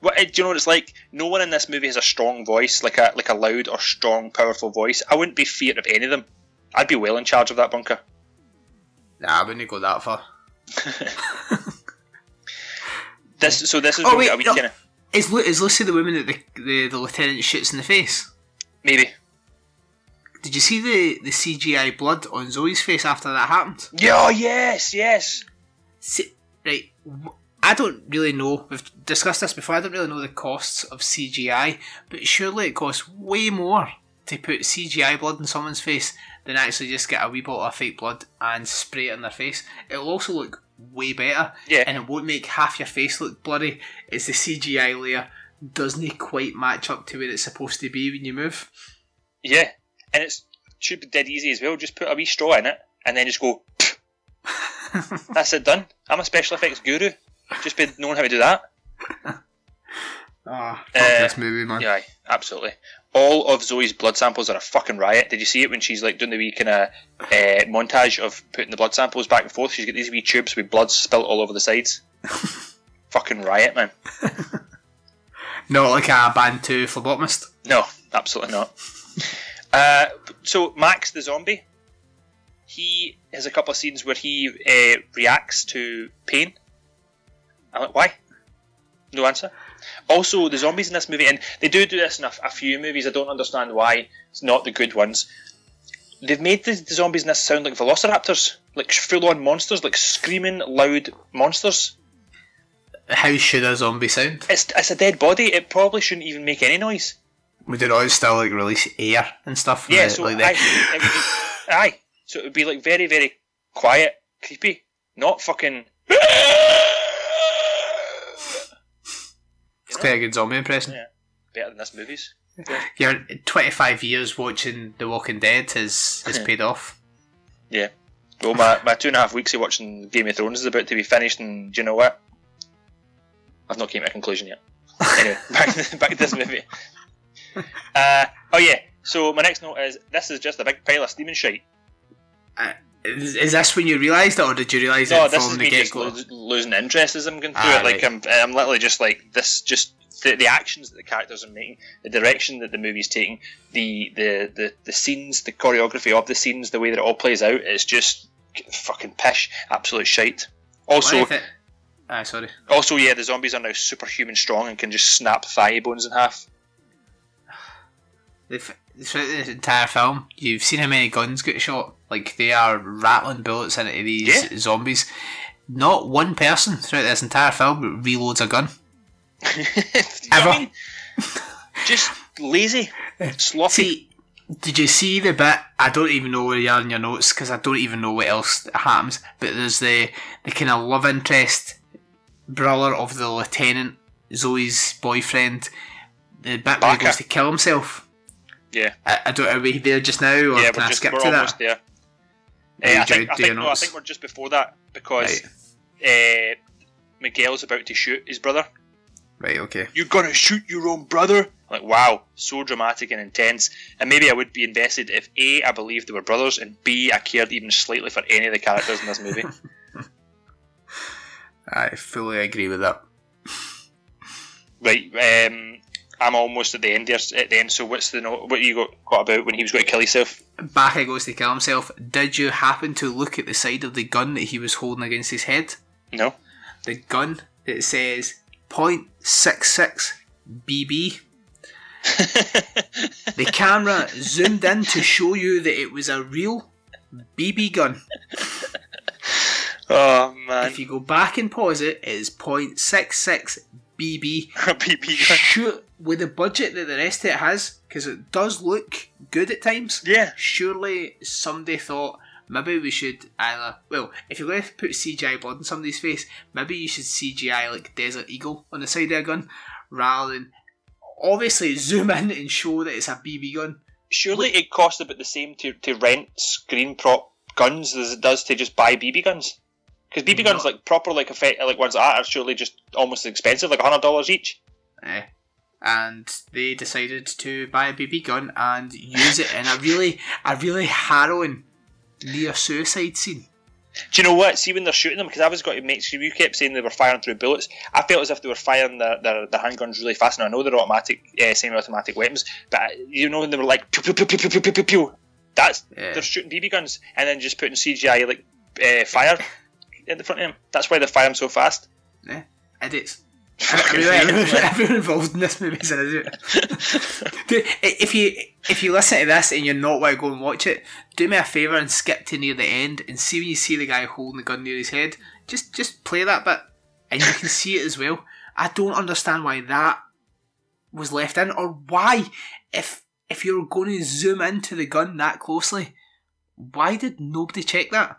What, uh, do you know what it's like? No one in this movie has a strong voice, like a like a loud or strong, powerful voice. I wouldn't be feared of any of them. I'd be well in charge of that bunker. Nah, I wouldn't go that far. This so this is Oh, we wait, wee no. kinda- Is, Lu- is Lucy the woman that the, the, the lieutenant shoots in the face? maybe. Did you see the, the CGI blood on Zoe's face after that happened? Yeah, oh, yes, yes. See, right, I don't really know. We've discussed this before. I don't really know the costs of CGI, but surely it costs way more to put CGI blood in someone's face than actually just get a wee bottle of fake blood and spray it in their face. It'll also look way better, Yeah. and it won't make half your face look bloody. It's the CGI layer doesn't quite match up to where it's supposed to be when you move. Yeah, and it's should be dead easy as well. Just put a wee straw in it, and then just go. That's it done. I'm a special effects guru. Just been knowing how to do that. Ah, Uh, this movie, man. Yeah, absolutely. All of Zoe's blood samples are a fucking riot. Did you see it when she's like doing the wee kind of uh, montage of putting the blood samples back and forth? She's got these wee tubes with blood spilt all over the sides. fucking riot, man. Not like a band two phlebotomist. No, absolutely not. Uh, so Max the zombie, he has a couple of scenes where he uh, reacts to pain. I'm like, why? No answer. Also, the zombies in this movie, and they do do this in a, a few movies. I don't understand why it's not the good ones. They've made the, the zombies in this sound like velociraptors, like full-on monsters, like screaming, loud monsters. How should a zombie sound? It's, it's a dead body. It probably shouldn't even make any noise. Would it always still like release air and stuff? Yeah, The- so like aye, the, it be, aye, so it would be like very, very quiet, creepy, not fucking. it's quite a good zombie impression. Yeah. Better than this movies. Your 25 years watching The Walking Dead has, has paid off. Yeah. Well, my, my two and a half weeks of watching Game of Thrones is about to be finished, and do you know what? I've not came to a conclusion yet. anyway, back to, back to this movie. Uh, oh yeah. So my next note is this is just a big pile of steaming shite. Uh, is this when you realised it, or did you realise No, it from the get go? losing interest as I'm going through Ah, it. Like right. I'm, I'm literally just like this. Just the, the actions that the characters are making, the direction that the movie's taking, the, the the the scenes, the choreography of the scenes, the way that it all plays out. It's just fucking pish, absolute shite. Also, it- Ah, sorry. also yeah, the zombies are now superhuman strong and can just snap thigh bones in half. F- Throughout the entire film, you've seen how many guns get shot. Like they are rattling bullets into these Yeah. zombies. Not one person throughout this entire film reloads a gun. Ever. I mean? just lazy, sloppy. See, did you see the bit? I don't even know where you are in your notes because I don't even know what else happens. But there's the the kind of love interest brother of the lieutenant, Zoe's boyfriend. The bit where he goes to kill himself. Yeah. I, I don't. Are we there just now, or yeah, can we're I just skip to almost that? there. Do Uh, I do think, you- I think, no, I think we're just before that because uh, Miguel's about to shoot his brother. Right. Okay. You're gonna shoot your own brother? Like, wow, so dramatic and intense. And maybe I would be invested if A, I believed they were brothers, and B, I cared even slightly for any of the characters in this movie. I fully agree with that. right, um, I'm almost at the end there. At the end, so what's the note? What you got, got about when he was going to kill himself? Back he goes to kill himself. Did you happen to look at the side of the gun that he was holding against his head? No. the gun that says .66 BB. the camera zoomed in to show you that it was a real BB gun. Oh man, If you go back and pause it, it is .66 BB. BB gun. Shoot with the budget that the rest of it has, because it does look good at times. Yeah. Surely somebody thought maybe we should either well, if you're going to put CGI blood in somebody's face, maybe you should CGI like Desert Eagle on the side of a gun, rather than obviously zoom in and show that it's a BB gun. Surely it costs about the same to, to rent screen prop guns as it does to just buy BB guns. Because BB guns, like proper, like effect, like ones that, are surely just almost as expensive, like hundred dollars each. Eh. And they decided to buy a BB gun and use it in a really, a really harrowing near suicide scene. Do you know what? See when they're shooting them, because I was got to make sure you kept saying they were firing through bullets. I felt as if they were firing their, their, their handguns really fast. And I know they're automatic, uh, semi-automatic weapons, but you know when they were like pew pew pew pew pew pew pew. pew. That's yeah. they're shooting BB guns and then just putting CGI like uh, fire at the front of them. That's why they fire him so fast. Yeah, idiots. Fucking Everyone, idiots, everyone, man. everyone involved in this movie is an idiot. Dude, if you if you listen to this and you're not want to go and watch it, do me a favour and skip to near the end and see when you see the guy holding the gun near his head. Just just play that bit, and you can see it as well. I don't understand why that was left in, or why if if you're going to zoom into the gun that closely, why did nobody check that?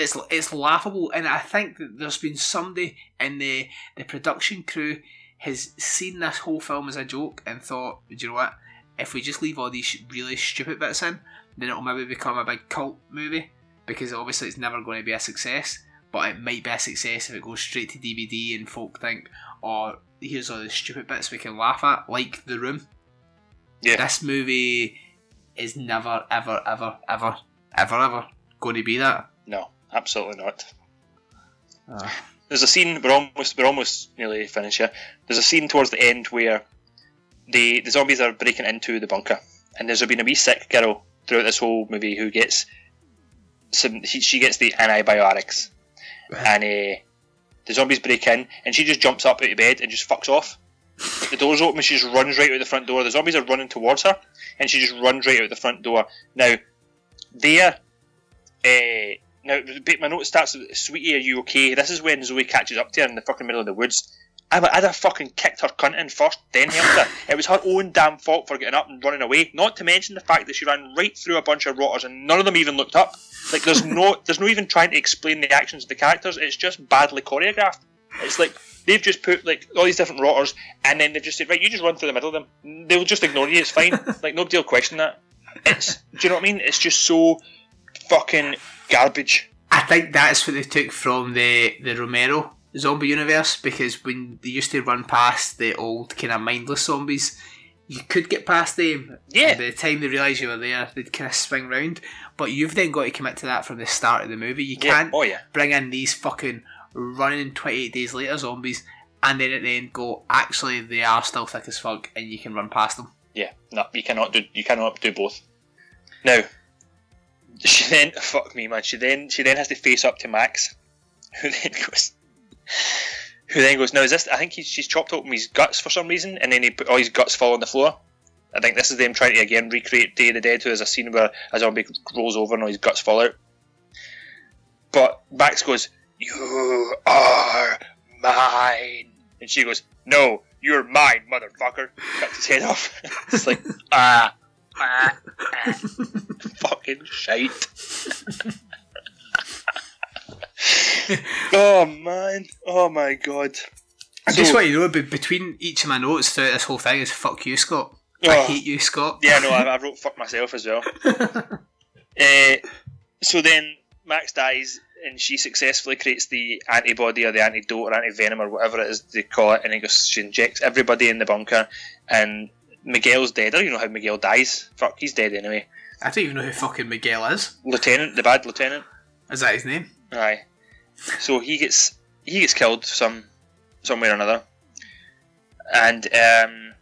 It's it's laughable, and I think that there's been somebody in the the production crew has seen this whole film as a joke and thought, do you know what? If we just leave all these really stupid bits in, then it'll maybe become a big cult movie because obviously it's never going to be a success. But it might be a success if it goes straight to DVD and folk think, oh, here's all the stupid bits we can laugh at, like The Room. Yeah. This movie is never, ever, ever, ever, ever, ever going to be that. No, absolutely not. Ah. There's a scene. We're almost we're almost nearly finished here. There's a scene towards the end where the the zombies are breaking into the bunker, and there's been a wee sick girl throughout this whole movie who gets some. She, she gets the antibiotics, and uh, the zombies break in, and she just jumps up out of bed and just fucks off. The door's open, and she just runs right out the front door. The zombies are running towards her, and she just runs right out the front door. Now, there, uh, now my note starts with, "Sweetie, are you okay?" This is when Zoe catches up to her in the fucking middle of the woods. I, I'd have fucking kicked her cunt in first, then helped her. It was her own damn fault for getting up and running away. Not to mention the fact that she ran right through a bunch of rotters and none of them even looked up. Like there's no, there's no even trying to explain the actions of the characters. It's just badly choreographed. It's like they've just put like all these different rotters, and then they've just said, right, you just run through the middle of them. They'll just ignore you. It's fine. like nobody will question that. It's, do you know what I mean? It's just so fucking garbage. I think that's what they took from the the Romero zombie universe because when they used to run past the old kind of mindless zombies, you could get past them. Yeah. By the time they realise you were there, they'd kind of swing round. But you've then got to commit to that from the start of the movie. You Yeah. can't Oh yeah. bring in these fucking running 28 days later zombies and then at the end go, actually, they are still thick as fuck and you can run past them. Yeah, no, you cannot do you cannot do both. Now, she then fuck me, man. She then she then has to face up to Max, who then goes, who then goes. Now is this? I think he's, she's chopped open his guts for some reason, and then he put all his guts fall on the floor. I think this is them trying to again recreate Day of the Dead, who has a scene where a zombie rolls over and all his guts fall out. But Max goes, "You are mine," and she goes, "No, you're mine, motherfucker." Cuts his head off. it's like ah. fucking shite. oh man, oh my god. I So- just want you to know, be- between each of my notes throughout this whole thing is fuck you, Scott. I Oh. hate you, Scott. Yeah, no, I, I wrote fuck myself as well. uh, so then Max dies, and she successfully creates the antibody or the antidote or antivenom or whatever it is they call it, and it goes, she injects everybody in the bunker, and Miguel's dead. I don't even know how Miguel dies. Fuck, he's dead anyway. I don't even know who fucking Miguel is. Lieutenant, the bad lieutenant. Is that his name? Aye. So he gets he gets killed some some way or another, and um,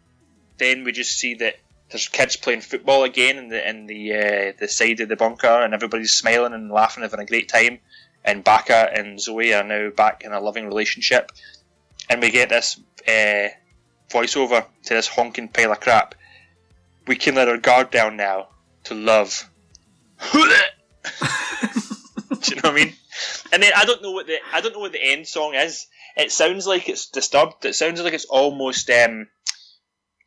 then we just see that there's kids playing football again in the in the uh, the side of the bunker, and everybody's smiling and laughing, having a great time. And Baca and Zoe are now back in a loving relationship, and we get this uh, voiceover to this honking pile of crap. We can let our guard down now to love. Do you know what I mean? And then I don't know what the I don't know what the end song is. It sounds like it's disturbed. It sounds like it's almost um,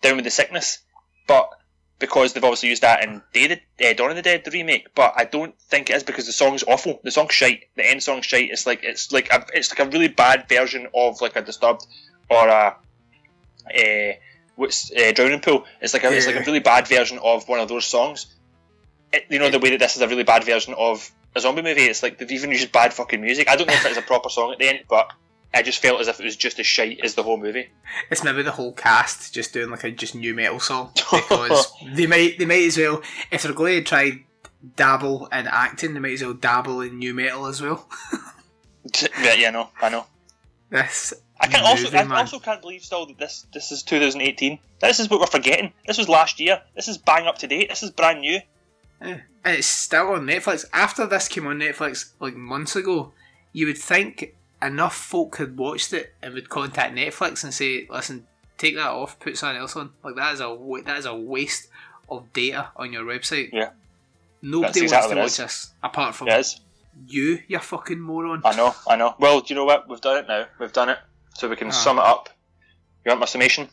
down with the sickness, but because they've obviously used that in Day the, uh, Dawn of the Dead, the remake. But I don't think it is because the song's awful. The song's shite. The end song's shite. It's like it's like a it's like a really bad version of like a disturbed or a uh, what's uh, drowning pool. It's like a it's like a really bad version of one of those songs. It, you know the way that this is a really bad version of a zombie movie. It's like they've even used bad fucking music. I don't know if it's a proper song at the end, but I just felt as if it was just as shite as the whole movie. It's maybe the whole cast just doing like a just nu metal song because they might they might as well if they're going to try dabble in acting, they might as well dabble in nu metal as well. yeah, yeah, no, I know. this I can also I man. also can't believe still that this this is 2018. This is what we're forgetting. This was last year. This is bang up to date. This is brand new. Yeah. And it's still on Netflix. After this came on Netflix like months ago, you would think enough folk had watched it and would contact Netflix and say, "Listen, take that off, put something else on." Like that is a that is a waste of data on your website. Yeah. Nobody exactly wants to watch is. this apart from you, you fucking moron. I know. I know. Well, do you know what? We've done it now. We've done it. So we can Ah. sum it up. You want my summation?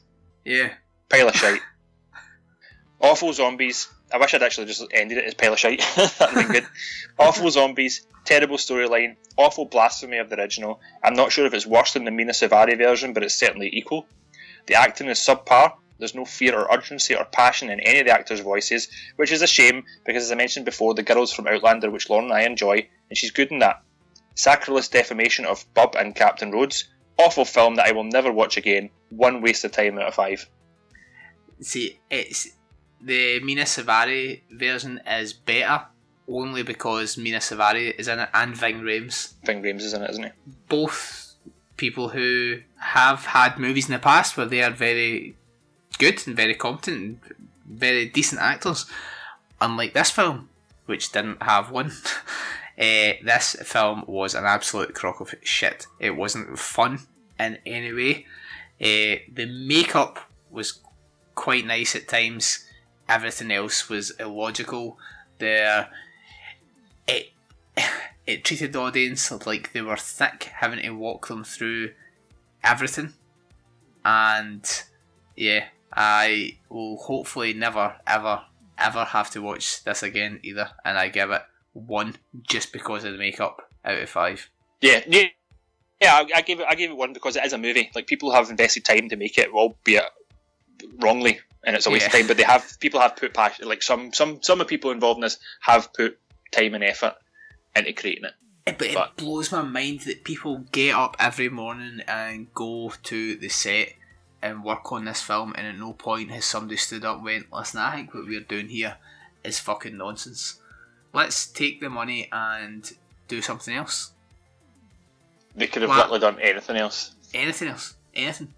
Yeah. Pile of shite. Awful zombies. I wish I'd actually just ended it as pile of shite. That'd been good. Awful zombies. Terrible storyline. Awful blasphemy of the original. I'm not sure if it's worse than the Mena Suvari version, but it's certainly equal. The acting is subpar. There's no fear or urgency or passion in any of the actors' voices, which is a shame because, as I mentioned before, the girls from Outlander, which Lauren and I enjoy, and she's good in that. Sacrilege defamation of Bub and Captain Rhodes. Awful film that I will never watch again. One waste of time out of five. See, it's the Mena Suvari version is better only because Mena Suvari is in it and Ving Rhames. Ving Rhames is in it, isn't he? both people who have had movies in the past where they are very good and very competent and very decent actors. Unlike this film, which didn't have one. Uh, this film was an absolute crock of shit. It wasn't fun in any way. Uh, the makeup was quite nice at times. Everything else was illogical. There, it it treated the audience like they were thick, having to walk them through everything. And yeah, I will hopefully never, ever, ever have to watch this again either. And I give it one just because of the makeup out of five. Yeah, yeah, yeah. I, I gave it. I gave it one because it is a movie. Like people have invested time to make it, albeit wrongly, and it's a waste of time. But they have people have put passion. Like some some some of people involved in this have put time and effort into creating it. But it But- blows my mind that people get up every morning and go to the set and work on this film, and at no point has somebody stood up and went, Listen, I think what we're doing here is fucking nonsense. Let's take the money and do something else. They could have literally done anything else. Anything else. Anything.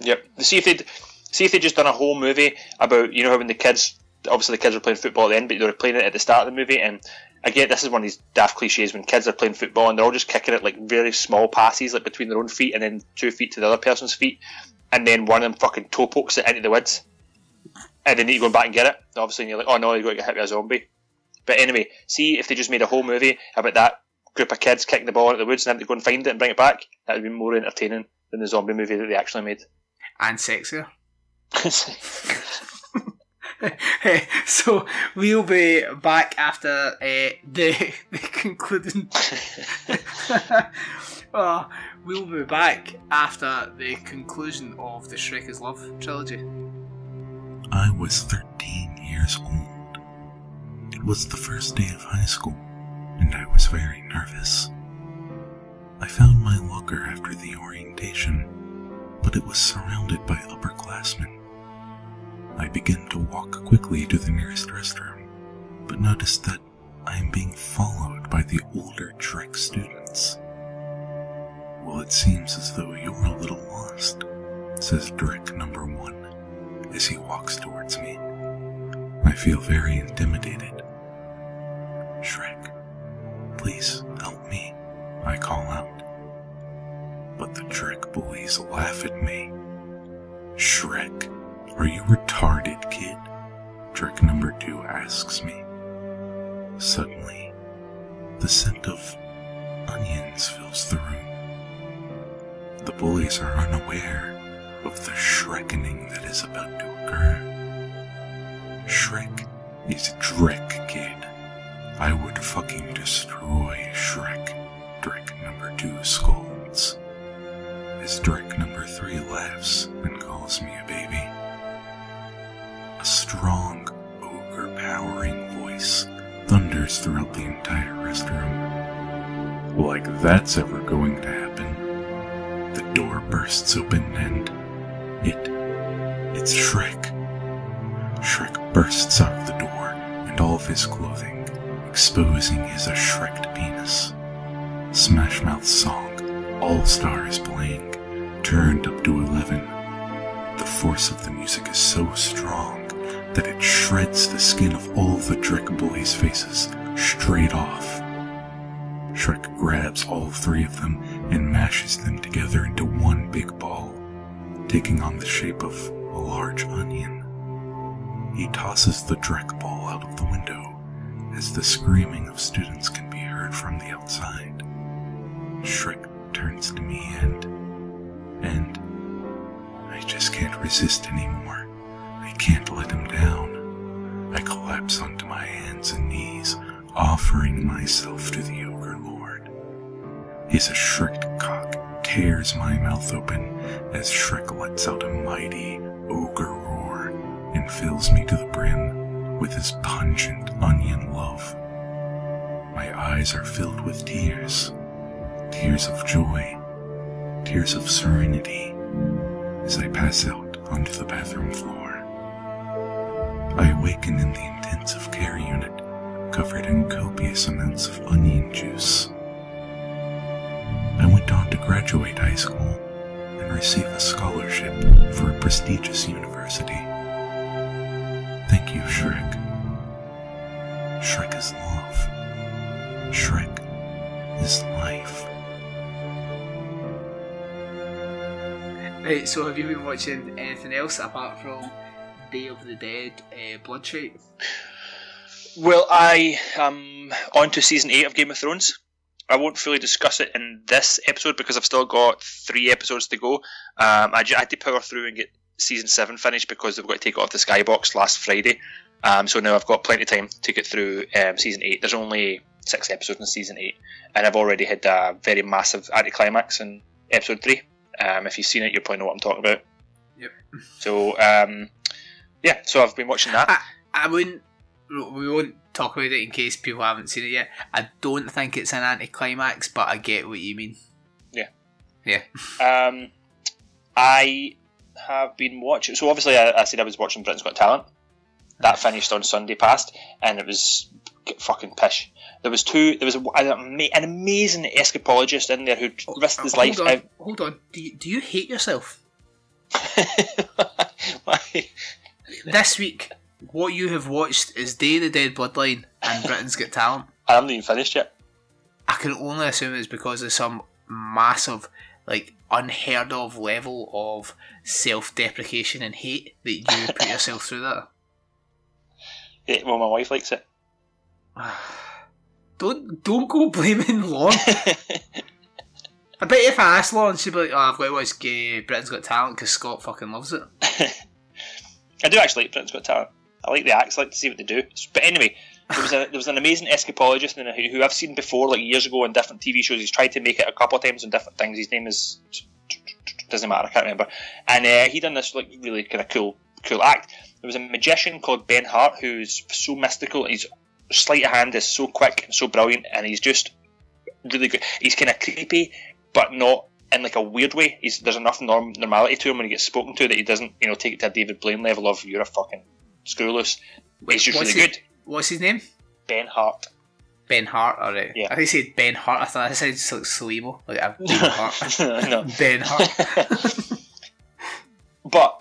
Yep. See if they'd see if they just done a whole movie about you know how when the kids obviously the kids were playing football at the end, but they were playing it at the start of the movie and. I get this is one of these daft cliches when kids are playing football and they're all just kicking it like very small passes, like between their own feet and then two feet to the other person's feet, and then one of them fucking toe pokes it into the woods, and they need to go back and get it. Obviously, and you're like, oh no, you've got to get hit by a zombie. But anyway, see if they just made a whole movie about that group of kids kicking the ball into the woods and then they go and find it and bring it back. That would be more entertaining than the zombie movie that they actually made. And sexier. so we'll be back after uh, the the concluding. oh, we'll be back after the conclusion of the Shrek is Love trilogy. I was 13 years old. It was the first day of high school, and I was very nervous. I found my locker after the orientation, but it was surrounded by upperclassmen. I began to walk quickly to the nearest restroom, but noticed that I am being followed by the older Trek students. Well, it seems as though you're a little lost, says Drek number one as he walks towards me. I feel very intimidated. Shrek, please help me, I call out. But the trick boys laugh at me. Shrek, are you retarded, kid? Trick number two asks me. Suddenly, the scent of onions fills the room. The bullies are unaware of the Shrekening that is about to occur. Shrek is Drek, kid. I would fucking destroy Shrek, Drek number two scolds. As Drek number three laughs and calls me a baby. A strong, ogre powering voice thunders throughout the entire restroom. Like that's ever going to happen. The door bursts open and it. It's Shrek. Shrek bursts out of the door and all of his clothing, exposing his erect penis. Smash Mouth's song, All Stars playing, turned up to 11. The force of the music is so strong that it shreds the skin of all the Drick boys' faces straight off. Shrek grabs all three of them and mashes them together into one big ball, taking on the shape of a large onion. He tosses the Drek ball out of the window as the screaming of students can be heard from the outside. Shrek turns to me and. and. I just can't resist anymore. I can't let him down. I collapse onto my hands and knees, offering myself to the ogre lord. His erect cock tears my mouth open as Shrek lets out a mighty ogre roar and fills me to the brim with his pungent onion love. My eyes are filled with tears, tears of joy, tears of serenity, as I pass out onto the bathroom floor. I awaken in the intensive care unit, covered in copious amounts of onion juice. I went on to graduate high school and receive a scholarship for a prestigious university. Thank you, Shrek. Shrek is love. Shrek is life. Right, so have you been watching anything else apart from Day of the Dead, uh, Bloodshot? Well, I am on to season 8 of Game of Thrones. I won't fully discuss it in this episode because I've still got three episodes to go. Um, I, ju- I had to power through and get season 7 finished because they've got to take it off the Skybox last Friday. Um, so now I've got plenty of time to get through um, season 8. There's only six episodes in season 8, and I've already had a very massive anticlimax in episode 3. Um, if you've seen it, you'll probably know what I'm talking about. Yep. So, um, yeah, so I've been watching that. I, I wouldn't. We won't talk about it in case people haven't seen it yet. I don't think it's an anticlimax, but I get what you mean. Yeah. Yeah. Um, I have been watching. So obviously, I, I said I was watching Britain's Got Talent. That finished on Sunday past, and it was fucking pish. There was two. There was a, an, amazing escapologist in there who risked his Uh, hold life. On, out- hold on. Do you, do you hate yourself? Why? This week, what you have watched is Day of the Dead Bloodline and Britain's Got Talent. I haven't even finished yet. I can only assume it's because of some massive, like, unheard of level of self deprecation and hate that you put yourself through that. Yeah, well, my wife likes it. Don't don't go blaming Lon. I bet if I asked Lon, she'd be like, "Oh, I've got to watch Gay Britain's Got Talent because Scott fucking loves it." I do actually like Britain's Got Talent. I like the acts. I like to see what they do. But anyway, there was a there was an amazing escapologist in it who I've seen before, like years ago, on different TV shows. He's tried to make it a couple of times on different things. His name is doesn't matter. I can't remember. And uh, he done this like really kind of cool cool act. There was a magician called Ben Hart who's so mystical. He's sleight of hand is so quick and so brilliant, and he's just really good. He's kind of creepy, but not in like a weird way. He's there's enough norm, normality to him when he gets spoken to that he doesn't, you know, take it to a David Blaine level of you're a fucking screw loose. He's just really his- good. What's his name? Ben Hart. Ben Hart. Alright. Yeah. I think he said Ben Hart. I thought that sounds like Salimo. Like a Ben Hart. no. ben Hart. But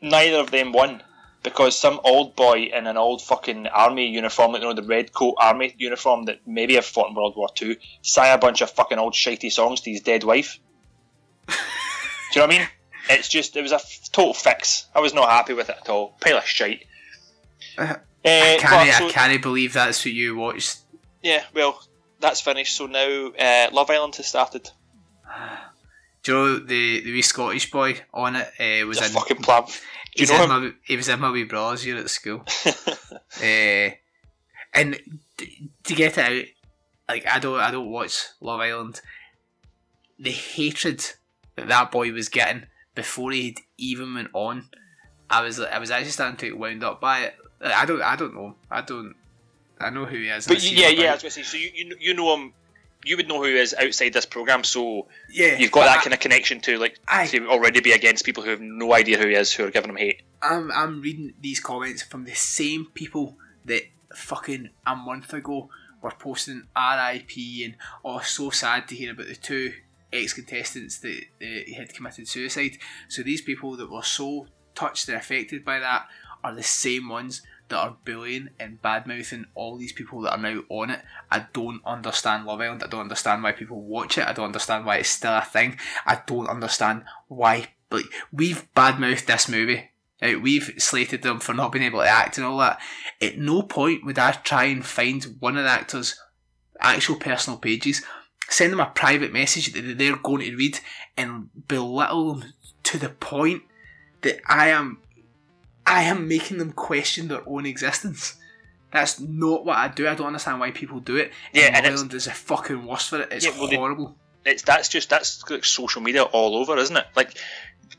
neither of them won because some old boy in an old fucking army uniform, like you know, the red coat army uniform that maybe have fought in World War Two, sang a bunch of fucking old shitey songs to his dead wife. Do you know what I mean? It's just it was a f- total fix. I was not happy with it at all. Pile of shite. Uh, Eh, Can't but I can't believe that's what you watched. yeah, well, that's finished. So now uh, Love Island has started. Do you know the the wee Scottish boy on it uh, was a in fucking plan. Do you know him? my, he was in my wee brother's here at school. uh, and t- to get it out, like I don't, I don't watch Love Island. The hatred that that boy was getting before he even went on, I was, I was actually starting to get wound up by it. Like, I don't, I don't know, I don't, I know who he is. But I yeah, yeah, I was going to say. So you, you you know him. You would know who he is outside this program. So yeah. you've got that I- kind of connection to like Aye. to already be against people who have no idea who he is, who are giving him hate. I'm I'm reading these comments from the same people that fucking a month ago were posting RIP and oh so sad to hear about the two ex contestants that uh, had committed suicide. So these people that were so touched and affected by that are the same ones that are bullying and bad mouthing all these people that are now on it. I don't understand Love Island. I don't understand why people watch it. I don't understand why it's still a thing. I don't understand why like we've bad mouthed this movie. Right? We've slated them for not being able to act and all that. At no point would I try and find one of the actors' actual personal pages, send them a private message that they're going to read, and belittle them to the point that I am I am making them question their own existence. That's not what I do. I don't understand why people do it. Yeah, and and it's- is a fucking worse for it. It's Yeah, well, horrible. it's that's just that's like social media all over, isn't it? Like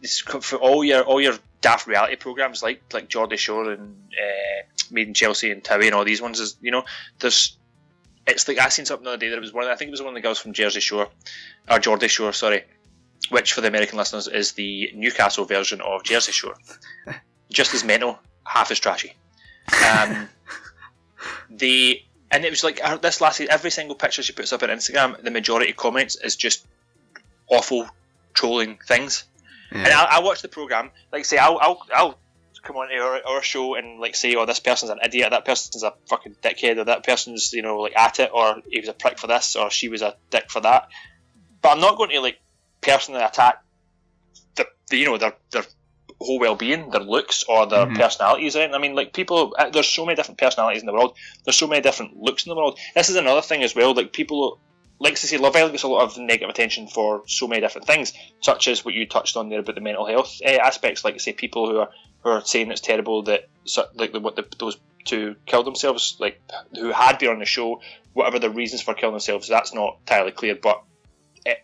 it's for all your all your daft reality programs like like Geordie Shore and uh, Made in Chelsea and Towie and all these ones is you know there's it's like I seen something the other day that it was one I think it was one of the girls from Jersey Shore or Geordie Shore sorry which for the American listeners is the Newcastle version of Jersey Shore just as mental half as trashy. Um, the and it was like uh, this last every single picture she puts up on Instagram the majority of comments is just awful trolling things. And I, I watch the program like say I'll, I'll, I'll come on to our, our show and like say oh this person's an idiot that person's a fucking dickhead or that person's you know like at it or he was a prick for this or she was a dick for that. But I'm not going to like personally attack the, the you know their their whole well-being their looks or their Mhm. personalities right? I mean like people uh, there's so many different personalities in the world there's so many different looks in the world this is another thing as well like people like to say Love Island gets a lot of negative attention for so many different things such as what you touched on there about the mental health uh, aspects like say people who are who are saying it's terrible that like the, what the, those two killed themselves like who had been on the show whatever the reasons for killing themselves that's not entirely clear but it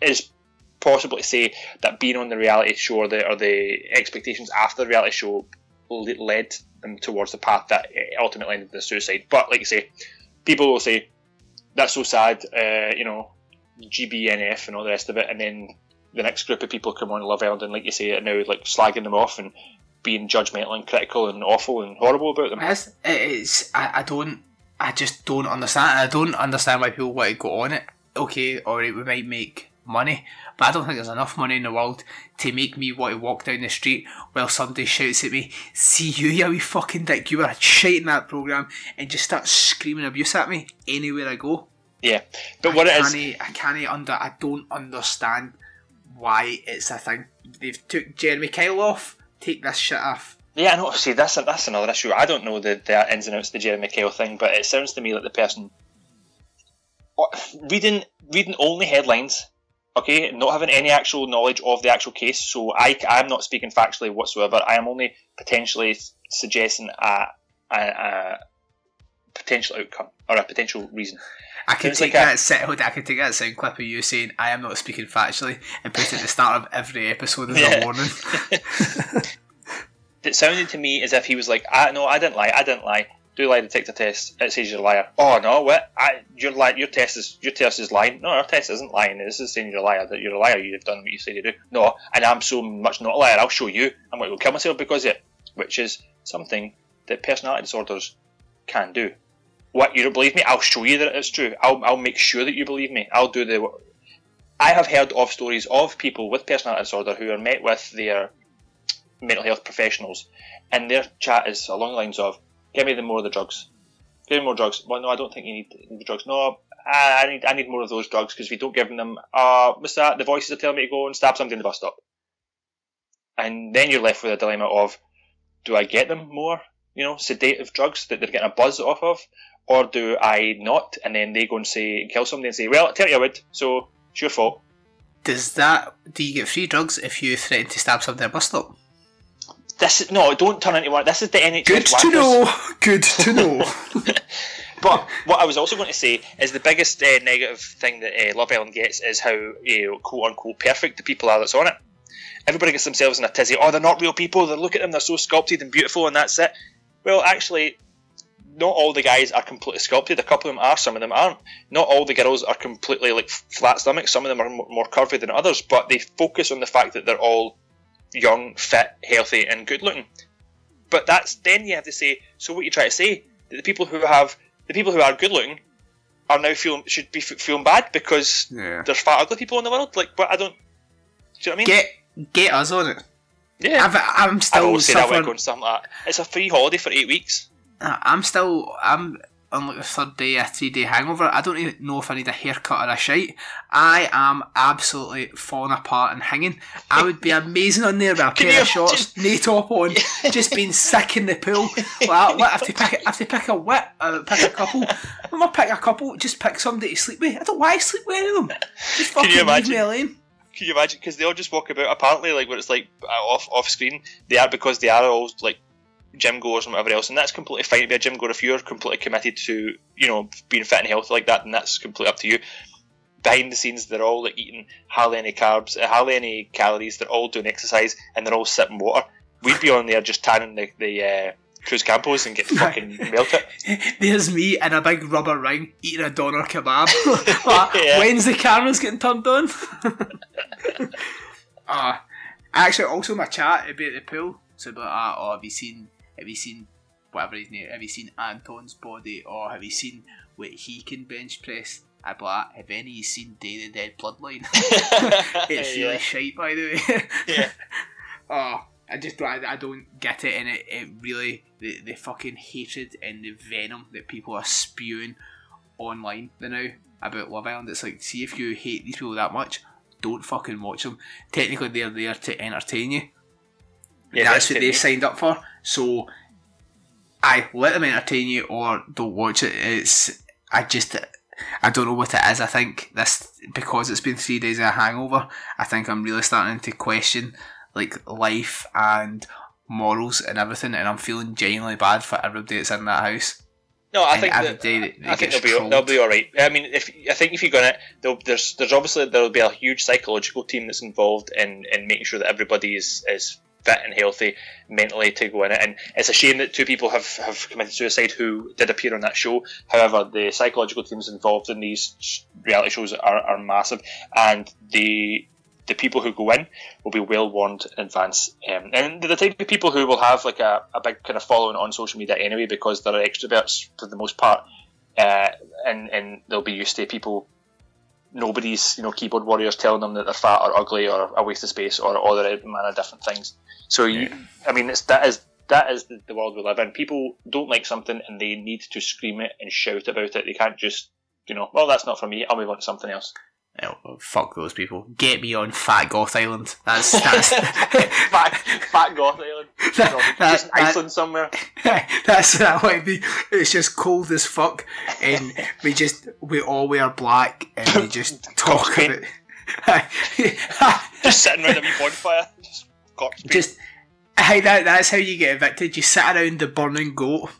is possible to say that being on the reality show or the, or the expectations after the reality show led them towards the path that eh, ultimately ended in suicide. But like you say, people will say that's so sad, uh, you know, GBNF and all the rest of it, and then the next group of people come on Love Island and like you say, are now like slagging them off and being judgmental and critical and awful and horrible about them. It's, it's I, I don't I just don't understand I don't understand why people want to go on it. Okay, alright, we might make money, but I don't think there's enough money in the world to make me want to walk down the street while somebody shouts at me, See you, you wee fucking dick, you were shite in that programme and just start screaming abuse at me anywhere I go. Yeah, but what I it is, I can't under I don't understand why it's a thing. They've took Jeremy Kyle off, take this shit off. Yeah, I know. See, that's that's another issue. I don't know the, the ins and outs of the Jeremy Kyle thing, but it sounds to me like the person reading reading only headlines, okay, not having any actual knowledge of the actual case. So I I'm not speaking factually whatsoever. I am only potentially suggesting a, a, a potential outcome or a potential reason. I can take like that set, hold on, I can take that sound clip of you saying I am not speaking factually and put it at the start of every episode as Yeah. a warning. It sounded to me as if he was like, "I no, I didn't lie. I didn't lie. Do lie detector test. It says you're a liar. Oh no, what? I, your li- your test is your test is lying. No, our test isn't lying. This is saying you're a liar. That you're a liar. You've done what you said you do. No, and I'm so much not a liar. I'll show you. I'm going to go kill myself because of it, which is something that personality disorders can do. What you don't believe me? I'll show you that it's true. I'll I'll make sure that you believe me. I'll do the. I have heard of stories of people with personality disorder who are met with their mental health professionals, and their chat is along the lines of, "Give me the more of the drugs. Give me more drugs. Well, no, I don't think you need the drugs. No, I, need I need more of those drugs because if you don't give them, uh, what's that? The voices are telling me to go and stab somebody in the bus stop." And then you're left with a dilemma of, do I get them more, you know, sedative drugs that they're getting a buzz off of, or do I not? And then they go and say, kill somebody and say, well, I tell you I would, so it's your fault. Does that do you get free drugs if you threaten to stab somebody at a bus stop? This is, no, don't turn into one. This is the NHS. Good to know. Good to know. But what I was also going to say is the biggest uh, negative thing that uh, Love Island gets is how you know, quote unquote perfect the people are that's on it. Everybody gets themselves in a tizzy. Oh, they're not real people. They look at them. They're so sculpted and beautiful, and that's it. Well, actually, not all the guys are completely sculpted. A couple of them are. Some of them aren't. Not all the girls are completely like flat stomach. Some of them are more curvy than others. But they focus on the fact that they're all young, fit, healthy, and good looking. But that's then you have to say. So what you try to say that the people who have the people who are good looking are now feeling should be f- feeling bad because Yeah. there's fat ugly people in the world. Like, but I don't. Do you know what I mean? Get get us on it. yeah. I've, I'm I still always say that when suffering. something like that. It's a free holiday for eight weeks. I'm still I'm on like the third day a three day hangover. I don't even know if I need a haircut or a shite. I am absolutely falling apart and hanging. I would be amazing on there with a pair of shorts, no top on, just being sick in the pool. Like, I have to pick I have to pick a whip, uh, pick a couple. I'm gonna pick a couple, just pick somebody to sleep with. I don't want to sleep with any of them. Just fucking you leave imagine? me alone. Can you imagine? Because they all just walk about. Apparently, like where it's like uh, off off screen, they are because they are all like gym goers and whatever else, and that's completely fine to be a gym goer if you're completely committed to you know being fit and healthy like that. Then that's completely up to you. Behind the scenes, they're all like eating hardly any carbs, uh, hardly any calories. They're all doing exercise and they're all sipping water. We'd be on there just tanning the the uh, cruise campos and get fucking melted. There's me in a big rubber ring eating a doner kebab. Like, Yeah. When's the cameras getting turned on? uh, actually, also my chat about the pool. So about uh, oh, have you seen? Have you seen whatever his name? Have you seen Anton's body? Or have you seen what he can bench press? I'd have any of you seen Day the Dead Bloodline? it's really yeah. shite, by the way. yeah. Oh, I just I, I don't get it, and it, it really the, the fucking hatred and the venom that people are spewing online now about Love Island. It's like, see if you hate these people that much, don't fucking watch them. Technically, they're there to entertain you. Yeah, That's what they signed up for. So, I let them entertain you or don't watch it. It's I just I don't know what it is. I think this because it's been three days of a hangover. I think I'm really starting to question like life and morals and everything, and I'm feeling genuinely bad for everybody that's in that house. No, I And think that, that- that I think they'll be trolled. they'll be all right. I mean, if I think if you're gonna, there's there's obviously there'll be a huge psychological team that's involved in in making sure that everybody is is fit and healthy mentally to go in it. And it's a shame that two people have have committed suicide who did appear on that show. However, the psychological teams involved in these reality shows are, are massive, and the the people who go in will be well warned in advance. Um, and the type of people who will have like a, a big kind of following on social media anyway because they're extroverts for the most part. Uh, and, and they'll be used to people, nobody's, you know, keyboard warriors telling them that they're fat or ugly or a waste of space or all the manner of different things. So, you, I mean, it's, that is that is the, the world we live in. People don't like something and they need to scream it and shout about it. They can't just, you know, well, that's not for me. I'll move on to something else. Oh, fuck those people. Get me on Fat Goth Island. That's that's fat, fat goth island. That- No, that- just that- Iceland somewhere. That's that might be. It's just cold as fuck, and we just we all wear black, and we just talk about. Just sitting around a wee bonfire. Just just, hey, that that's how you get evicted. You sit around the burning goat,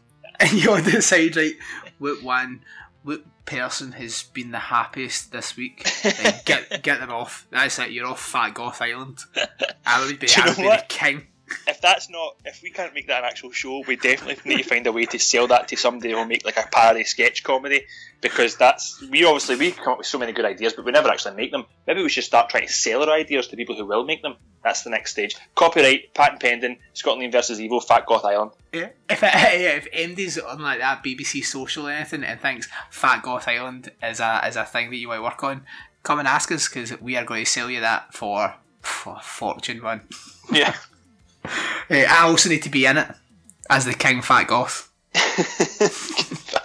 and you're on the side, right? What one, what person has been the happiest this week? Get get them off. That's it. You're off Fat Goth Island. I would be, I would be the king. If that's not if we can't make that an actual show, we definitely need to find a way to sell that to somebody who'll make like a parody sketch comedy because that's we obviously we come up with so many good ideas, but we never actually make them. Maybe we should start trying to sell our ideas to people who will make them. That's the next stage. Copyright, patent pending, Scotland versus Evil, Fat Goth Island. Yeah. If it, yeah, if MD's on like that BBC social or anything and thinks Fat Goth Island is a is a thing that you might work on, come and ask us because we are going to sell you that for, for a fortune, man. Yeah. Eh, I also need to be in it as the King Fat Goth.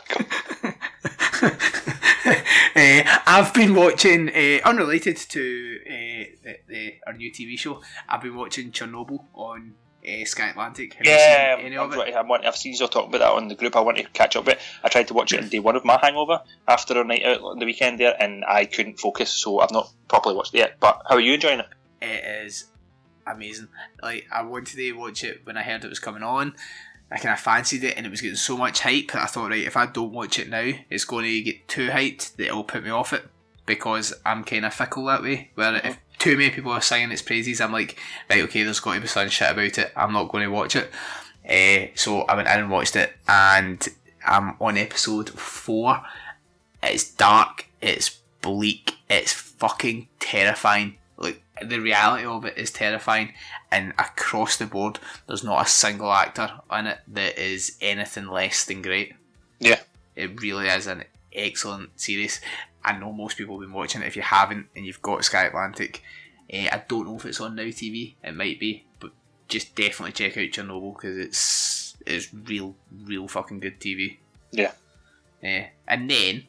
Eh, I've been watching, uh, unrelated to uh, the, the, our new TV show, I've been watching Chernobyl on uh, Sky Atlantic. Have you Yeah, seen any of it? I want, I've seen you talk about that on the group. I want to catch up with. it. I tried to watch it on day one of my hangover after a night out on the weekend there, and I couldn't focus, so I've not properly watched it yet. But how are you enjoying it? it is amazing. Like I wanted to watch it when I heard it was coming on. I kind of fancied it, and it was getting so much hype. that I thought, right, if I don't watch it now, it's going to get too hyped that it'll put me off it because I'm kind of fickle that way. Where if too many people are singing its praises, I'm like, right, okay, there's got to be some shit about it. I'm not going to watch it. Uh, so I went in and watched it, and I'm on episode four. It's dark. It's bleak. It's fucking terrifying. The reality of it is terrifying, and across the board, there's not a single actor in it that is anything less than great. Yeah. It really is an excellent series. I know most people have been watching it. If you haven't and you've got Sky Atlantic, eh, I don't know if it's on Now TV. It might be, but just definitely check out Chernobyl because it's it's real, real fucking good TV. Yeah. Eh, and then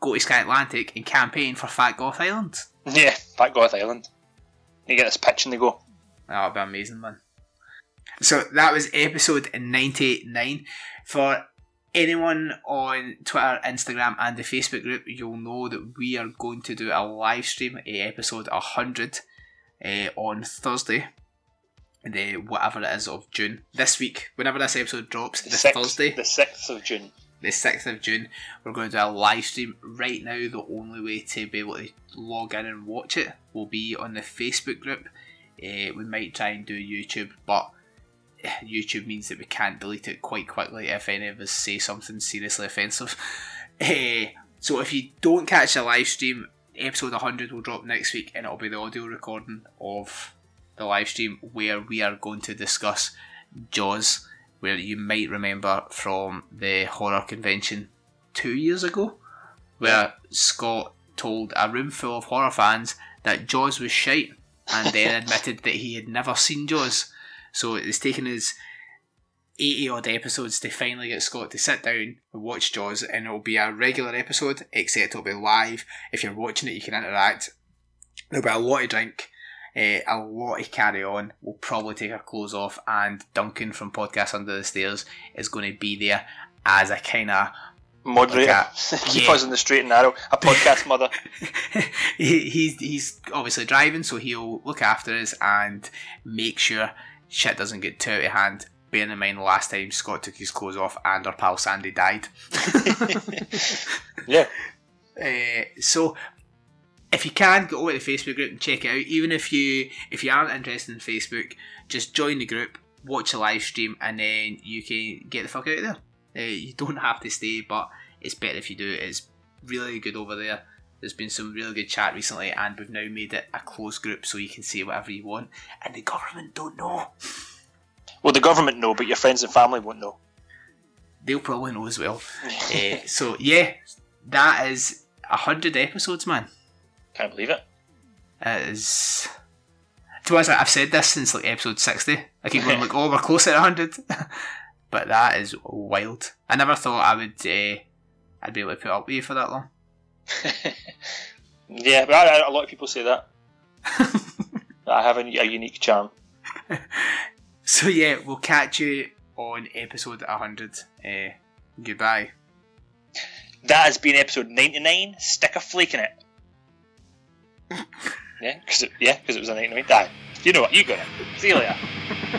go to Sky Atlantic and campaign for Fat Goth Island. Yeah, Fat Goth Island. You get this pitch and they go. That would be amazing, man. So that was episode 99. For anyone on Twitter, Instagram, and the Facebook group, you'll know that we are going to do a live stream, a episode 100, uh, on Thursday, the whatever it is of June. This week, whenever this episode drops, The this 6th, Thursday, The 6th of June. The 6th of June, we're going to do a live stream. Right now, the only way to be able to log in and watch it will be on the Facebook group. Uh, we might try and do YouTube, but eh, YouTube means that we can't delete it quite quickly if any of us say something seriously offensive. Eh, so if you don't catch the live stream, episode 100 will drop next week and it'll be the audio recording of the live stream where we are going to discuss Jaws, where you might remember from the horror convention two years ago, where Scott told a room full of horror fans that Jaws was shite and then admitted that he had never seen Jaws. So it's taken us 80 odd episodes to finally get Scott to sit down and watch Jaws, and it'll be a regular episode, except it'll be live. If you're watching it, you can interact. There'll be a lot of drink, eh, a lot of carry on. We'll probably take our clothes off, and Duncan from Podcast Under the Stairs is going to be there as a kind of Moderator. Like Keep yeah. us in the straight and narrow. A podcast mother. he, he's he's obviously driving, so he'll look after us and make sure shit doesn't get too out of hand. Bearing in mind, last time Scott took his clothes off and our pal Sandy died. Yeah. Uh, so, if you can, go over to the Facebook group and check it out. Even if you if you aren't interested in Facebook, just join the group, watch the live stream, and then you can get the fuck out of there. Uh, you don't have to stay, but it's better if you do. It's really good over there. There's been some really good chat recently, and we've now made it a closed group so you can say whatever you want, and the government don't know. Well, the government know, but your friends and family won't know. They'll probably know as well. uh, so yeah, that is a hundred episodes, man. Can't believe it. It is. To be honest, I've said this since like episode 60. I keep going like, oh, we're close at 100. but that is wild. I never thought I would, uh, I'd be able to put up with you for that long. Yeah, but I, I- a lot of people say that. I have a, a unique charm. So yeah, we'll catch you on episode 100. Uh, goodbye. That has been episode 99. Stick a flake in it. yeah, because yeah, 'cause it was a 99. Die. You know what? You got it. See you later.